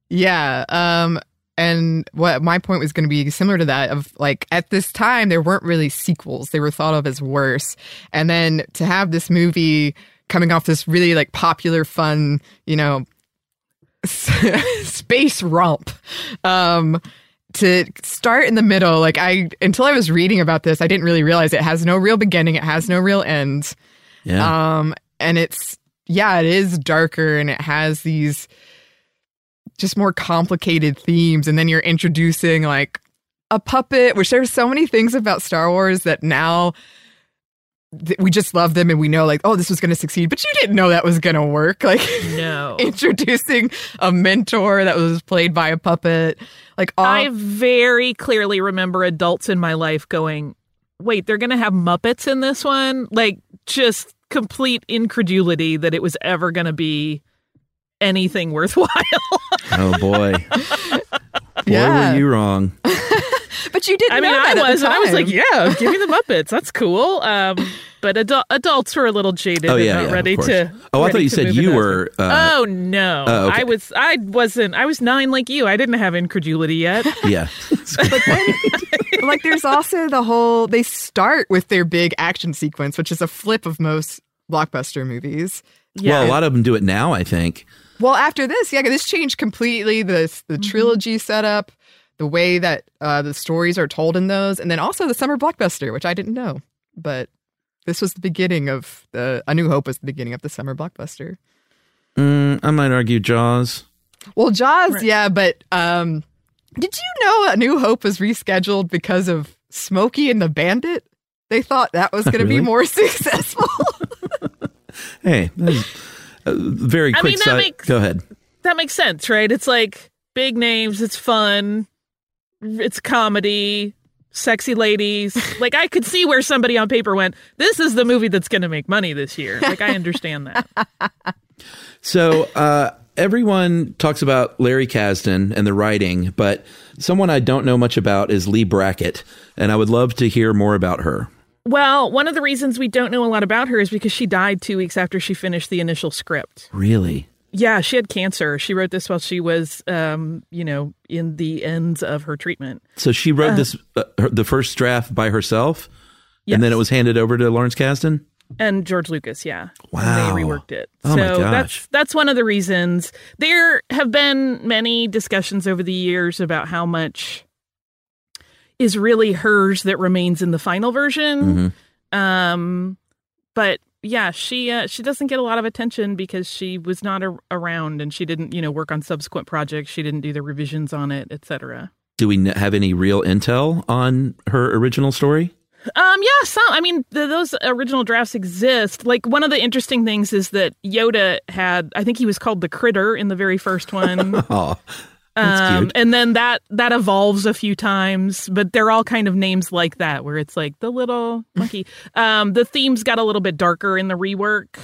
[SPEAKER 4] Yeah. Um, and what my point was going to be similar to that of like at this time there weren't really sequels; they were thought of as worse. And then to have this movie coming off this really like popular, fun, you know, space romp, um, to start in the middle, like I until I was reading about this, I didn't really realize it has no real beginning, it has no real end.
[SPEAKER 3] Yeah.
[SPEAKER 4] Um, and it's yeah, it is darker and it has these just more complicated themes and then you're introducing like a puppet which there's so many things about Star Wars that now th- we just love them and we know like oh this was going to succeed but you didn't know that was going to work like
[SPEAKER 5] No.
[SPEAKER 4] introducing a mentor that was played by a puppet like all
[SPEAKER 5] I very clearly remember adults in my life going, wait, they're going to have Muppets in this one? Like, just complete incredulity that it was ever going to be anything worthwhile.
[SPEAKER 3] Oh boy, boy,
[SPEAKER 4] Yeah.
[SPEAKER 3] were you wrong?
[SPEAKER 4] But you didn't
[SPEAKER 5] I mean,
[SPEAKER 4] know
[SPEAKER 5] I
[SPEAKER 4] that at
[SPEAKER 5] was, and I was like, yeah, give me the Muppets. That's cool. Um, but adu- adults were a little jaded
[SPEAKER 3] Oh
[SPEAKER 5] and not
[SPEAKER 3] yeah,
[SPEAKER 5] ready to.
[SPEAKER 3] Oh, I thought you said you were. Uh,
[SPEAKER 5] oh no,
[SPEAKER 3] Oh, okay.
[SPEAKER 5] I was. I wasn't. I was nine like you. I didn't have incredulity yet.
[SPEAKER 3] yeah.
[SPEAKER 4] but like there's also the whole they start with their big action sequence which is a flip of most blockbuster movies
[SPEAKER 5] Yeah.
[SPEAKER 3] Well, a lot of them do it now. I think.
[SPEAKER 4] well after this yeah this changed completely the the trilogy setup the way that uh, the stories are told in those and then also the summer blockbuster which i didn't know but this was the beginning of the a new hope was the beginning of the summer blockbuster
[SPEAKER 3] Mm, I might argue Jaws.
[SPEAKER 4] well jaws
[SPEAKER 5] Right.
[SPEAKER 4] yeah but um did you know a new hope was rescheduled because of smokey and the bandit they thought that was going to
[SPEAKER 3] Really?
[SPEAKER 4] be more successful
[SPEAKER 3] Hey, that is a very
[SPEAKER 5] I mean, that
[SPEAKER 3] side.
[SPEAKER 5] makes-
[SPEAKER 3] Go ahead.
[SPEAKER 5] that makes sense, right? It's like big names, it's fun, it's comedy, sexy ladies. like I could see where somebody on paper went, "This is the movie that's going to make money this year." Like I understand that.
[SPEAKER 3] So uh, everyone talks about Larry Kasdan and the writing, but someone I don't know much about is Leigh Brackett, and I would love to hear more about her.
[SPEAKER 5] well, one of the reasons we don't know a lot about her is because she died 2 weeks after she finished the initial script.
[SPEAKER 3] Really?
[SPEAKER 5] Yeah, she had cancer. She wrote this while she was um, you know, in the ends of her treatment.
[SPEAKER 3] So she wrote this uh, her, the first draft by herself, and then it was handed over to Lawrence Kasdan.
[SPEAKER 5] and George Lucas, yeah.
[SPEAKER 3] Wow.
[SPEAKER 5] And they reworked it.
[SPEAKER 3] Oh my
[SPEAKER 5] so
[SPEAKER 3] gosh.
[SPEAKER 5] that's that's one of the reasons. There have been many discussions over the years about how much is really hers that remains in the final version.
[SPEAKER 3] Mhm.
[SPEAKER 5] Um but yeah, she uh, she doesn't get a lot of attention because she was not a- around and she didn't, you know, work on subsequent projects. She didn't do the revisions on it, etc.
[SPEAKER 3] Do we have any real intel on her original story?
[SPEAKER 5] Um, yeah, some. I mean, the, those original drafts exist. Like one of the interesting things is that Yoda had, I think he was called the Critter in the very first one.
[SPEAKER 3] That's
[SPEAKER 5] um, and then that that evolves a few times, but they're all kind of names like that, where it's like the little monkey. um, the themes got a little bit darker in the rework.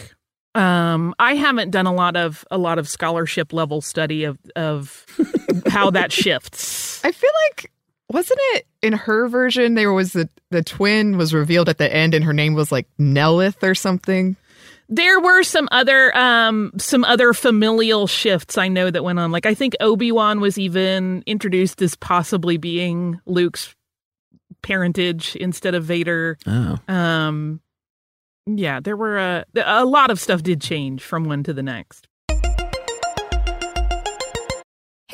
[SPEAKER 5] Um, I haven't done a lot of a lot of scholarship level study of of how that shifts.
[SPEAKER 4] I feel like wasn't it in her version there was the the twin was revealed at the end and her name was like Nellith or something.
[SPEAKER 5] There were some other um some other familial shifts I know that went on. Like I think Obi-Wan was even introduced as possibly being Luke's parentage instead of Vader.
[SPEAKER 3] oh.
[SPEAKER 5] Um yeah, there were a a lot of stuff did change from one to the next.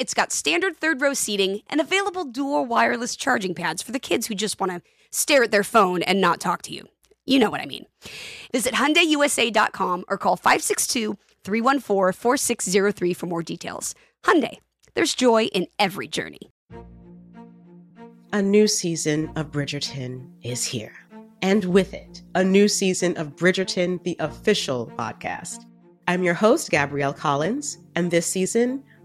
[SPEAKER 1] it's got standard third row seating and available dual wireless charging pads for the kids who just want to stare at their phone and not talk to you. You know what I mean. Visit HyundaiUSA.com or call 562-314-4603 for more details. Hyundai, there's joy in every journey.
[SPEAKER 6] A new season of Bridgerton is here. And with it, a new season of Bridgerton, the official podcast. I'm your host, Gabrielle Collins, and this season,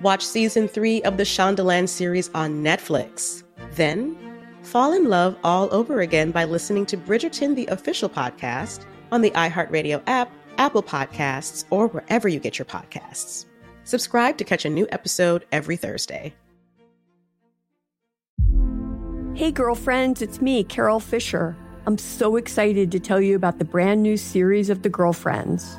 [SPEAKER 6] Watch season three of the Shondaland series on Netflix. Then, Fall in love all over again by listening to Bridgerton, the official podcast, on the iHeartRadio app, Apple Podcasts, or wherever you get your podcasts. Subscribe to catch a new episode every Thursday.
[SPEAKER 7] Hey, girlfriends, it's me, Carol Fisher. I'm so excited to tell you about the brand new series of The Girlfriends.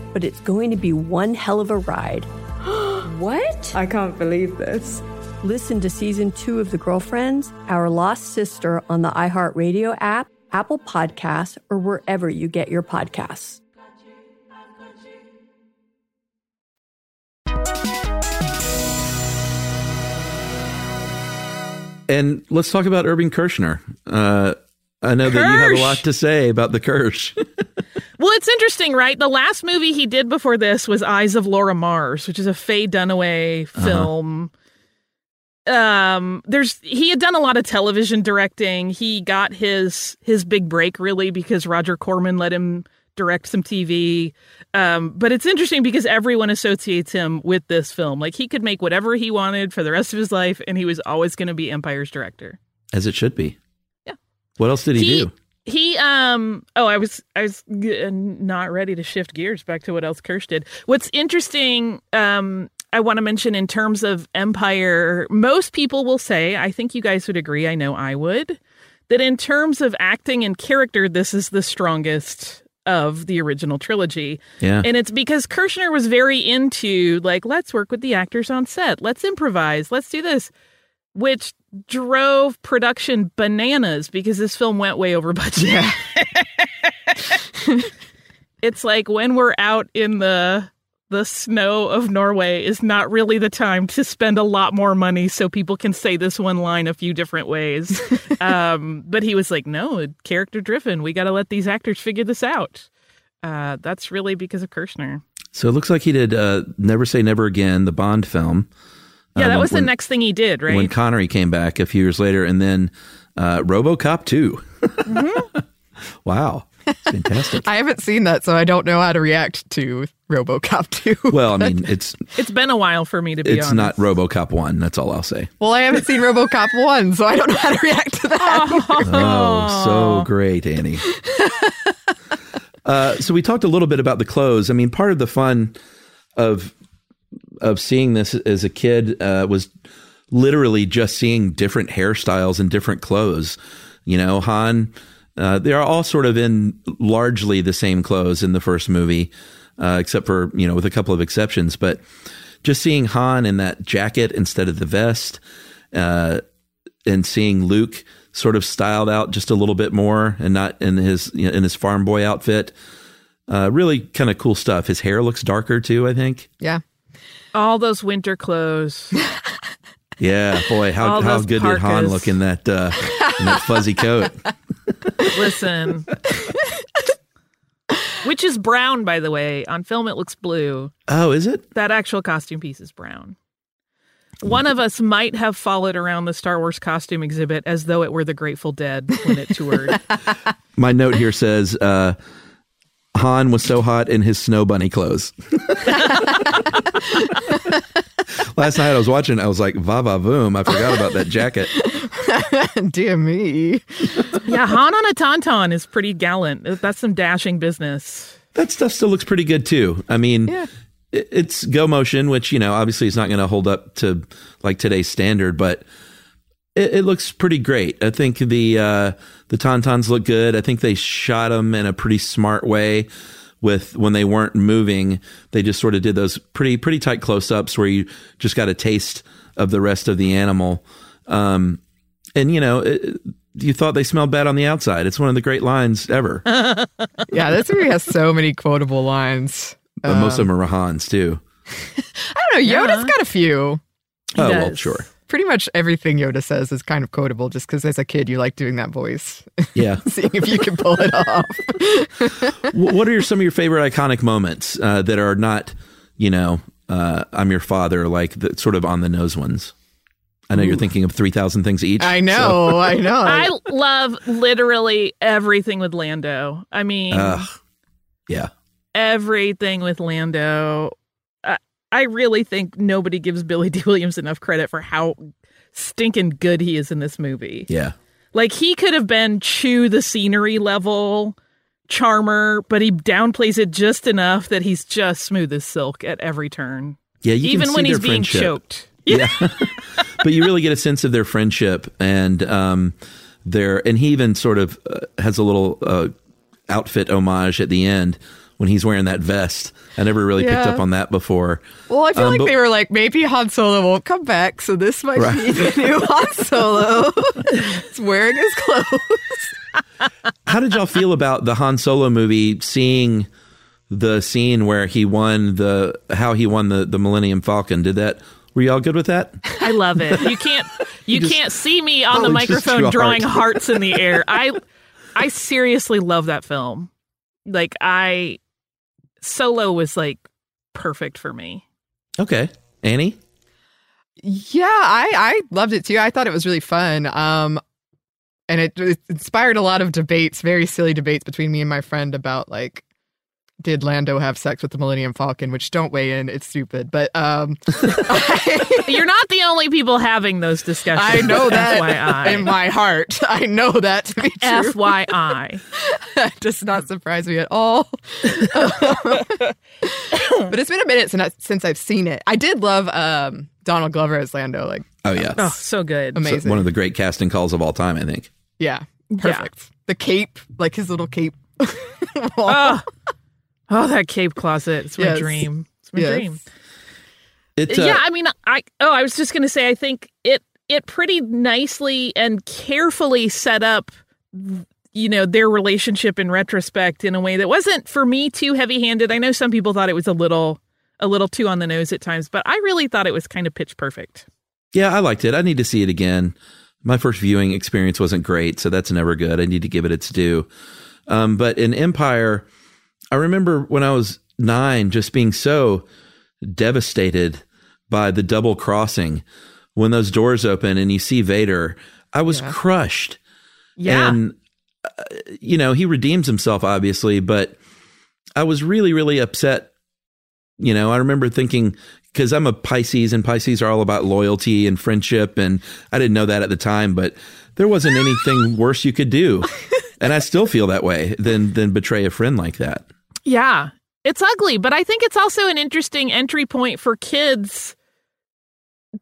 [SPEAKER 7] but it's going to be one hell of a ride.
[SPEAKER 8] what? I can't believe this.
[SPEAKER 7] Listen to season two of The Girlfriends, Our Lost Sister on the iHeartRadio app, Apple Podcasts, or wherever you get your podcasts.
[SPEAKER 3] And let's talk about Irving Kershner. Uh, I know Kersh. that you have a lot to say about the Kersh.
[SPEAKER 5] well, it's interesting, right? The last movie he did before this was Eyes of Laura Mars, which is a Faye Dunaway uh-huh. film. Uh-huh. Um, there's he had done a lot of television directing. He got his his big break really because Roger Corman let him direct some TV. Um, but it's interesting because everyone associates him with this film. Like he could make whatever he wanted for the rest of his life, and he was always going to be Empire's director.
[SPEAKER 3] As it should be.
[SPEAKER 5] Yeah.
[SPEAKER 3] What else did he, he do?
[SPEAKER 5] He um oh I was I was not ready to shift gears back to what else Kersh did. What's interesting um I want to mention in terms of Empire, most people will say, I think you guys would agree, I know I would, that in terms of acting and character, this is the strongest of the original trilogy.
[SPEAKER 3] Yeah.
[SPEAKER 5] And it's because Kershner was very into like, let's work with the actors on set, let's improvise, let's do this, which drove production bananas because this film went way over budget.
[SPEAKER 4] Yeah.
[SPEAKER 5] it's like when we're out in the the snow of Norway is not really the time to spend a lot more money so people can say this one line a few different ways. um, but he was like, no, character driven. We got to let these actors figure this out. Uh, that's really because of Kershner.
[SPEAKER 3] So it looks like he did uh, Never Say Never Again, the Bond film.
[SPEAKER 5] Yeah, uh, that was when, the next thing he did, right?
[SPEAKER 3] When Connery came back a few years later, and then uh, RoboCop 2. Mm-hmm. wow. Fantastic.
[SPEAKER 4] I haven't seen that, so I don't know how to react to RoboCop 2.
[SPEAKER 3] well, I mean, it's
[SPEAKER 5] it's been a while for me to be
[SPEAKER 3] It's
[SPEAKER 5] honest.
[SPEAKER 3] not RoboCop 1, that's all I'll say.
[SPEAKER 4] Well, I haven't seen RoboCop 1, so I don't know how to react to that.
[SPEAKER 3] oh, so great, Annie. uh, so we talked a little bit about the clothes. I mean, part of the fun of of seeing this as a kid uh, was literally just seeing different hairstyles and different clothes. You know, Han uh, they are all sort of in largely the same clothes in the first movie, uh, except for you know with a couple of exceptions. But just seeing Han in that jacket instead of the vest, uh, and seeing Luke sort of styled out just a little bit more and not in his you know, in his farm boy outfit. Uh, really kind of cool stuff. His hair looks darker too. I think.
[SPEAKER 4] Yeah.
[SPEAKER 5] All those winter clothes.
[SPEAKER 3] yeah, boy, how how good did Han look in that uh, in that fuzzy coat?
[SPEAKER 5] Listen. Which is brown, by the way. On film, it looks blue.
[SPEAKER 3] Oh, is it?
[SPEAKER 5] That actual costume piece is brown. One of us might have followed around the Star Wars costume exhibit as though it were the Grateful Dead when it toured.
[SPEAKER 3] My note here says uh, Han was so hot in his snow bunny clothes. Last night I was watching, I was like, va va voom. I forgot about that jacket.
[SPEAKER 4] Dear me.
[SPEAKER 5] yeah, Han on a tauntaun is pretty gallant. That's some dashing business.
[SPEAKER 3] That stuff still looks pretty good too. I mean, yeah. it's go motion, which you know obviously is not going to hold up to like today's standard, but It, it looks pretty great. I think the uh, the tauntauns look good. I think they shot them in a pretty smart way. With when they weren't moving, they just sort of did those pretty pretty tight close ups where you just got a taste of the rest of the animal. Um, and you know, it, you thought they smelled bad on the outside. It's one of the great lines ever.
[SPEAKER 4] yeah, this movie has so many quotable lines.
[SPEAKER 3] But most of them are Rahans too.
[SPEAKER 4] I don't know. Yoda's got a few.
[SPEAKER 3] oh well, sure.
[SPEAKER 4] Pretty much everything Yoda says is kind of quotable just because as a kid you like doing that voice.
[SPEAKER 3] Yeah.
[SPEAKER 4] Seeing if you can pull it off.
[SPEAKER 3] What are your, some of your favorite iconic moments uh, that are not, you know, uh, I'm your father, like the sort of on the nose ones? I know you're thinking of 3,000 things each.
[SPEAKER 4] I know, I know.
[SPEAKER 5] I love literally everything with Lando. I mean,
[SPEAKER 3] Ugh. yeah.
[SPEAKER 5] everything with Lando. I, really think nobody gives Billy D. Williams enough credit for how stinking good he is in this movie.
[SPEAKER 3] Yeah.
[SPEAKER 5] Like he could have been chew the scenery level charmer, but he downplays it just enough that he's just smooth as silk at every turn.
[SPEAKER 3] Yeah, you can
[SPEAKER 5] even when he's being
[SPEAKER 3] friendship.
[SPEAKER 5] choked.
[SPEAKER 3] Yeah. but you really get a sense of their friendship and um, their, and he even sort of uh, has a little uh, outfit homage at the end when he's wearing that vest. I never really picked up on that before.
[SPEAKER 4] Well, I feel
[SPEAKER 3] Um,
[SPEAKER 4] like
[SPEAKER 3] but-
[SPEAKER 4] they were like, maybe Han Solo won't come back, so this might
[SPEAKER 3] Right.
[SPEAKER 4] be the new Han Solo. He's wearing his clothes.
[SPEAKER 3] How did y'all feel about the Han Solo movie? Seeing the scene where he won the how he won the the Millennium Falcon. Did that? Were y'all good with that?
[SPEAKER 5] I love it. You can't you
[SPEAKER 3] just-
[SPEAKER 5] can't see me on the
[SPEAKER 3] it's just
[SPEAKER 5] microphone drawing
[SPEAKER 3] heart.
[SPEAKER 5] hearts in the air. I I seriously love that film. Like I Solo was like perfect for me.
[SPEAKER 3] Okay, Annie.
[SPEAKER 4] Yeah, I I loved it too. I thought it was really fun. Um, and it, it inspired a lot of debates, very silly debates between me and my friend about like, did Lando have sex with the Millennium Falcon? Which don't weigh in. It's stupid, but um,
[SPEAKER 5] You're not the only people having those discussions.
[SPEAKER 4] I know that
[SPEAKER 5] FYI.
[SPEAKER 4] in my heart. I know that to be true.
[SPEAKER 5] FYI.
[SPEAKER 4] That does not surprise me at all. but it's been a minute since, I, since I've seen it. I did love um, Donald Glover as Lando. Like,
[SPEAKER 3] Oh yeah,
[SPEAKER 5] Oh, so good.
[SPEAKER 3] So-
[SPEAKER 4] amazing.
[SPEAKER 3] one of the great casting calls of all time. I think.
[SPEAKER 4] yeah, perfect. The cape, like his little cape.
[SPEAKER 5] Oh, oh, that cape closet. It's my
[SPEAKER 4] Yes.
[SPEAKER 5] dream. It's my
[SPEAKER 4] Yes.
[SPEAKER 5] dream.
[SPEAKER 3] It's uh,
[SPEAKER 5] yeah, I mean, I oh, I was just gonna say, I think it it pretty nicely and carefully set up, you know, their relationship in retrospect in a way that wasn't for me too heavy handed. I know some people thought it was a little a little too on the nose at times, but I really thought it was kind of pitch perfect.
[SPEAKER 3] Yeah, I liked it. I need to see it again. My first viewing experience wasn't great, so that's never good. I need to give it its due. Um, but in Empire, I remember when I was nine just being so devastated by the double crossing when those doors open and you see Vader. I was crushed.
[SPEAKER 5] Yeah.
[SPEAKER 3] And, uh, you know, he redeems himself, obviously, but I was really, really upset. You know, I remember thinking, because I'm a Pisces and Pisces are all about loyalty and friendship. And I didn't know that at the time, but there wasn't anything worse you could do. And I still feel that way than, than betray a friend like that.
[SPEAKER 5] Yeah. It's ugly, but I think it's also an interesting entry point for kids,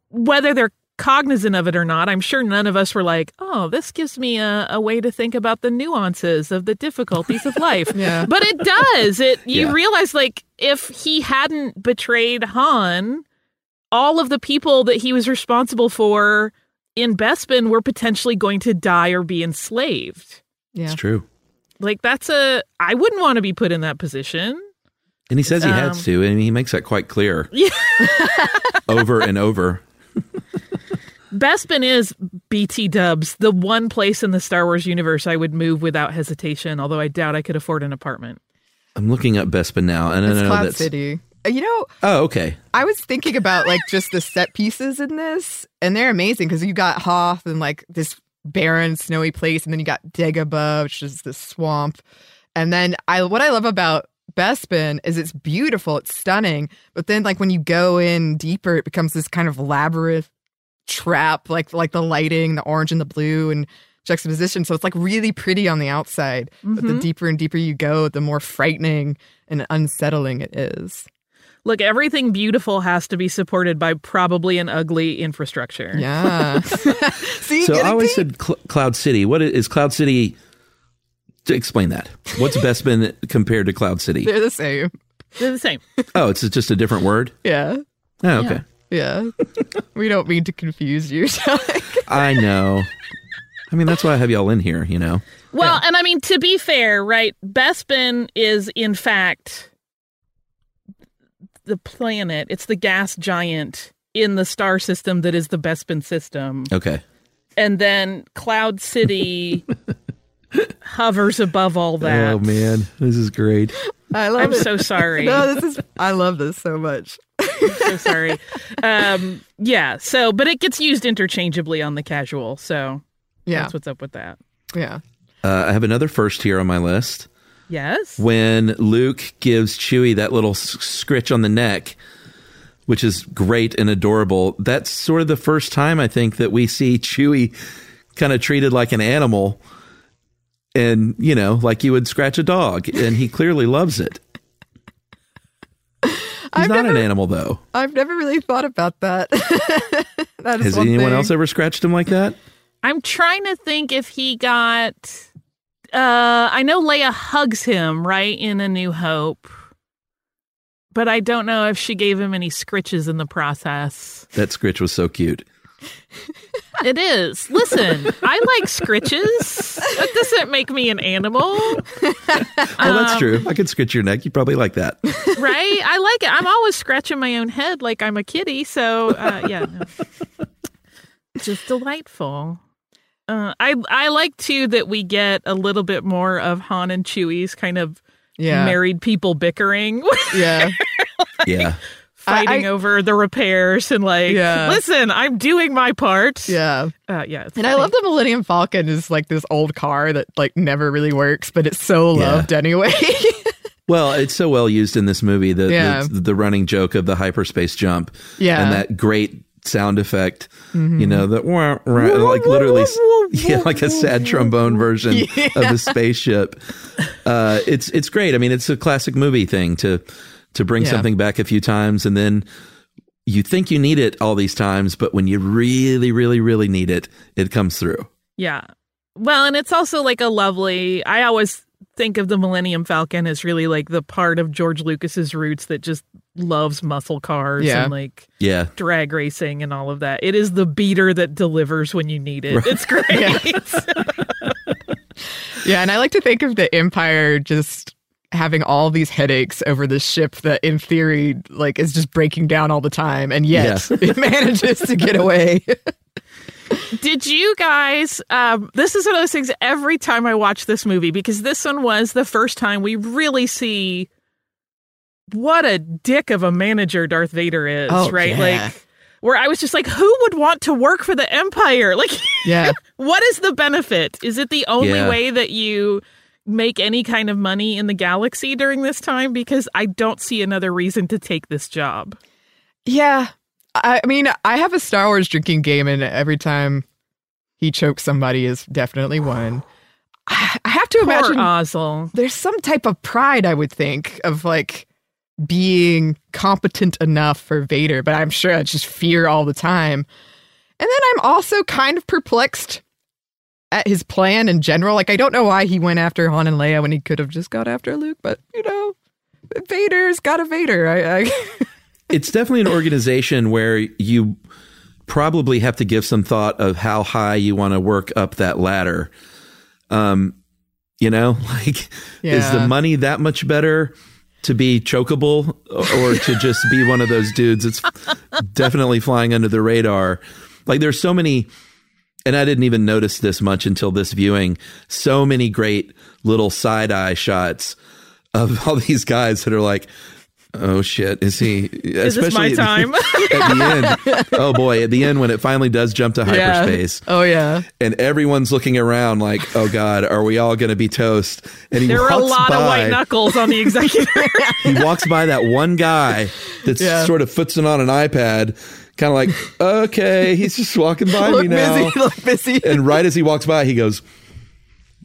[SPEAKER 5] whether they're cognizant of it or not. I'm sure none of us were like, oh, this gives me a, a way to think about the nuances of the difficulties of life.
[SPEAKER 4] Yeah.
[SPEAKER 5] But it does. It you
[SPEAKER 3] Yeah.
[SPEAKER 5] realize like if he hadn't betrayed Han, all of the people that he was responsible for in Bespin were potentially going to die or be enslaved.
[SPEAKER 4] Yeah.
[SPEAKER 3] It's true.
[SPEAKER 5] Like that's a I wouldn't want to be put in that position.
[SPEAKER 3] And he says he
[SPEAKER 5] Um,
[SPEAKER 3] has to, and he makes that quite clear
[SPEAKER 5] Yeah.
[SPEAKER 3] over and over.
[SPEAKER 5] Bespin is BT dubs, the one place in the Star Wars universe I would move without hesitation, although I doubt I could afford an apartment.
[SPEAKER 3] I'm looking up Bespin now, and I
[SPEAKER 4] It's
[SPEAKER 3] know
[SPEAKER 4] Cloud
[SPEAKER 3] that's.
[SPEAKER 4] City. Uh, You know,
[SPEAKER 3] Oh, okay.
[SPEAKER 4] I was thinking about like just the set pieces in this, and they're amazing because you got Hoth and like this barren, snowy place, and then you got Dagobah, which is the swamp. And then I, what I love about Bespin is it's beautiful, it's stunning, but then like when you go in deeper, it becomes this kind of labyrinth trap, like like the lighting, the orange and the blue, and juxtaposition. So it's like really pretty on the outside, but the
[SPEAKER 5] Mhm.
[SPEAKER 4] deeper and deeper you go, the more frightening and unsettling it is.
[SPEAKER 5] Look, everything beautiful has to be supported by probably an ugly infrastructure.
[SPEAKER 4] Yeah. See,
[SPEAKER 3] so I always
[SPEAKER 4] deep.
[SPEAKER 3] said Cl- Cloud City. What is, is Cloud City? To explain that, what's Bespin compared to Cloud City?
[SPEAKER 4] they're the same.
[SPEAKER 5] They're the same.
[SPEAKER 3] Oh, it's just a different word.
[SPEAKER 4] Yeah.
[SPEAKER 3] Oh, okay.
[SPEAKER 4] Yeah. we don't mean to confuse you.
[SPEAKER 3] I know. I mean, that's why I have y'all in here. You know.
[SPEAKER 5] Well, and I mean, to be fair, right? Bespin is, in fact, the planet. It's the gas giant in the star system that is the Bespin system.
[SPEAKER 3] Okay.
[SPEAKER 5] And then Cloud City hovers above all that.
[SPEAKER 3] Oh man, this is great.
[SPEAKER 4] I love
[SPEAKER 5] I'm
[SPEAKER 4] it.
[SPEAKER 5] so sorry.
[SPEAKER 4] No, this is I love this so much.
[SPEAKER 5] so sorry. Um, yeah. So, but it gets used interchangeably on the casual. So
[SPEAKER 4] Yeah.
[SPEAKER 5] that's what's up with that.
[SPEAKER 4] Yeah.
[SPEAKER 3] Uh, I have another first here on my list.
[SPEAKER 5] Yes.
[SPEAKER 3] When Luke gives Chewie that little s- scritch on the neck, which is great and adorable. That's sort of the first time I think that we see Chewie kind of treated like an animal, and you know, like you would scratch a dog, and he clearly loves it. He's not an animal though.
[SPEAKER 4] I've never really thought about that. that is
[SPEAKER 3] Has
[SPEAKER 4] one
[SPEAKER 3] anyone
[SPEAKER 4] thing.
[SPEAKER 3] else ever scratched him like that?
[SPEAKER 5] I'm trying to think if he got. Uh, I know Leia hugs him right in A New Hope, but I don't know if she gave him any scritches in the process.
[SPEAKER 3] That scritch was so cute.
[SPEAKER 5] It is. Listen, I like scritches. That doesn't make me an animal,
[SPEAKER 3] Oh, that's
[SPEAKER 5] Um,
[SPEAKER 3] true. I could scritch your neck. You probably like that.
[SPEAKER 5] right? I like it. I'm always scratching my own head like I'm a kitty. So, uh, yeah, no. just delightful. Uh, I I like too that we get a little bit more of Han and Chewie's kind of
[SPEAKER 4] Yeah.
[SPEAKER 5] married people bickering,
[SPEAKER 4] Yeah.
[SPEAKER 3] Yeah.
[SPEAKER 5] fighting
[SPEAKER 4] I-
[SPEAKER 5] over the repairs, and like,
[SPEAKER 4] Yeah.
[SPEAKER 5] listen, I'm doing my part.
[SPEAKER 4] Yeah.
[SPEAKER 5] uh, yeah. it's
[SPEAKER 4] And I love the Millennium Falcon is like this old car that like never really works, but it's so
[SPEAKER 3] Yeah.
[SPEAKER 4] loved anyway.
[SPEAKER 3] Well, it's so well used in this movie. The
[SPEAKER 4] Yeah.
[SPEAKER 3] the, the running joke of the hyperspace jump.
[SPEAKER 4] Yeah.
[SPEAKER 3] And that great sound effect.
[SPEAKER 4] Mhm.
[SPEAKER 3] You know, that wah, wah, like literally yeah, like a sad trombone version of the spaceship. Uh, it's it's great. I mean, it's a classic movie thing to to bring
[SPEAKER 4] Yeah.
[SPEAKER 3] something back a few times and then you think you need it all these times, but when you really, really, really need it, it comes through.
[SPEAKER 5] Yeah. Well, and it's also like a lovely. I always think of the Millennium Falcon as really like the part of George Lucas's roots that just loves muscle cars
[SPEAKER 4] Yeah.
[SPEAKER 5] and like
[SPEAKER 3] Yeah.
[SPEAKER 5] drag racing and all of that. It is the beater that delivers when you need it.
[SPEAKER 3] Right.
[SPEAKER 5] It's great.
[SPEAKER 4] yeah, and I like to think of the Empire just having all these headaches over this ship that in theory like is just breaking down all the time and yet
[SPEAKER 3] Yeah.
[SPEAKER 4] it manages to get away.
[SPEAKER 5] Did you guys? Um, this is one of those things. Every time I watch this movie, because this one was the first time we really see what a dick of a manager Darth Vader is,
[SPEAKER 4] Oh,
[SPEAKER 5] right?
[SPEAKER 4] yeah.
[SPEAKER 5] Like, where I was just like, who would want to work for the Empire? Like,
[SPEAKER 4] yeah.
[SPEAKER 5] what is the benefit? Is it the only
[SPEAKER 3] Yeah.
[SPEAKER 5] way that you make any kind of money in the galaxy during this time? Because I don't see another reason to take this job.
[SPEAKER 4] Yeah. I mean, I have a Star Wars drinking game, and every time he chokes somebody is definitely one. I I have to
[SPEAKER 5] Poor
[SPEAKER 4] imagine
[SPEAKER 5] Ozzel.
[SPEAKER 4] there's some type of pride, I would think, of like being competent enough for Vader, but I'm sure it's just fear all the time. And then I'm also kind of perplexed at his plan in general. Like, I don't know why he went after Han and Leia when he could have just got after Luke, but you know, Vader's got a Vader. I, I
[SPEAKER 3] it's definitely an organization where you probably have to give some thought of how high you want to work up that ladder. Um, you know, like is the money that much better to be chokeable or to just be one of those dudes. It's definitely flying under the radar? Like there's so many and I didn't even notice this much until this viewing. So many great little side eye shots of all these guys that are like, "Oh shit, is he?"
[SPEAKER 5] Is this my
[SPEAKER 3] at the-
[SPEAKER 5] time?
[SPEAKER 3] at the end, oh boy, at the end when it finally does jump to
[SPEAKER 4] Yeah.
[SPEAKER 3] hyperspace,
[SPEAKER 4] Oh yeah.
[SPEAKER 3] and everyone's looking around like, "Oh god, are we all going to be toast?" And he
[SPEAKER 5] There were a
[SPEAKER 3] walks
[SPEAKER 5] lot of
[SPEAKER 3] by-
[SPEAKER 5] white knuckles on the executive.
[SPEAKER 3] he walks by that one guy that's
[SPEAKER 4] Yeah.
[SPEAKER 3] sort of footsing on an iPad, kind of like, okay, he's just walking by
[SPEAKER 4] Look
[SPEAKER 3] me now.
[SPEAKER 4] busy, look busy.
[SPEAKER 3] and right as he walks by, he goes,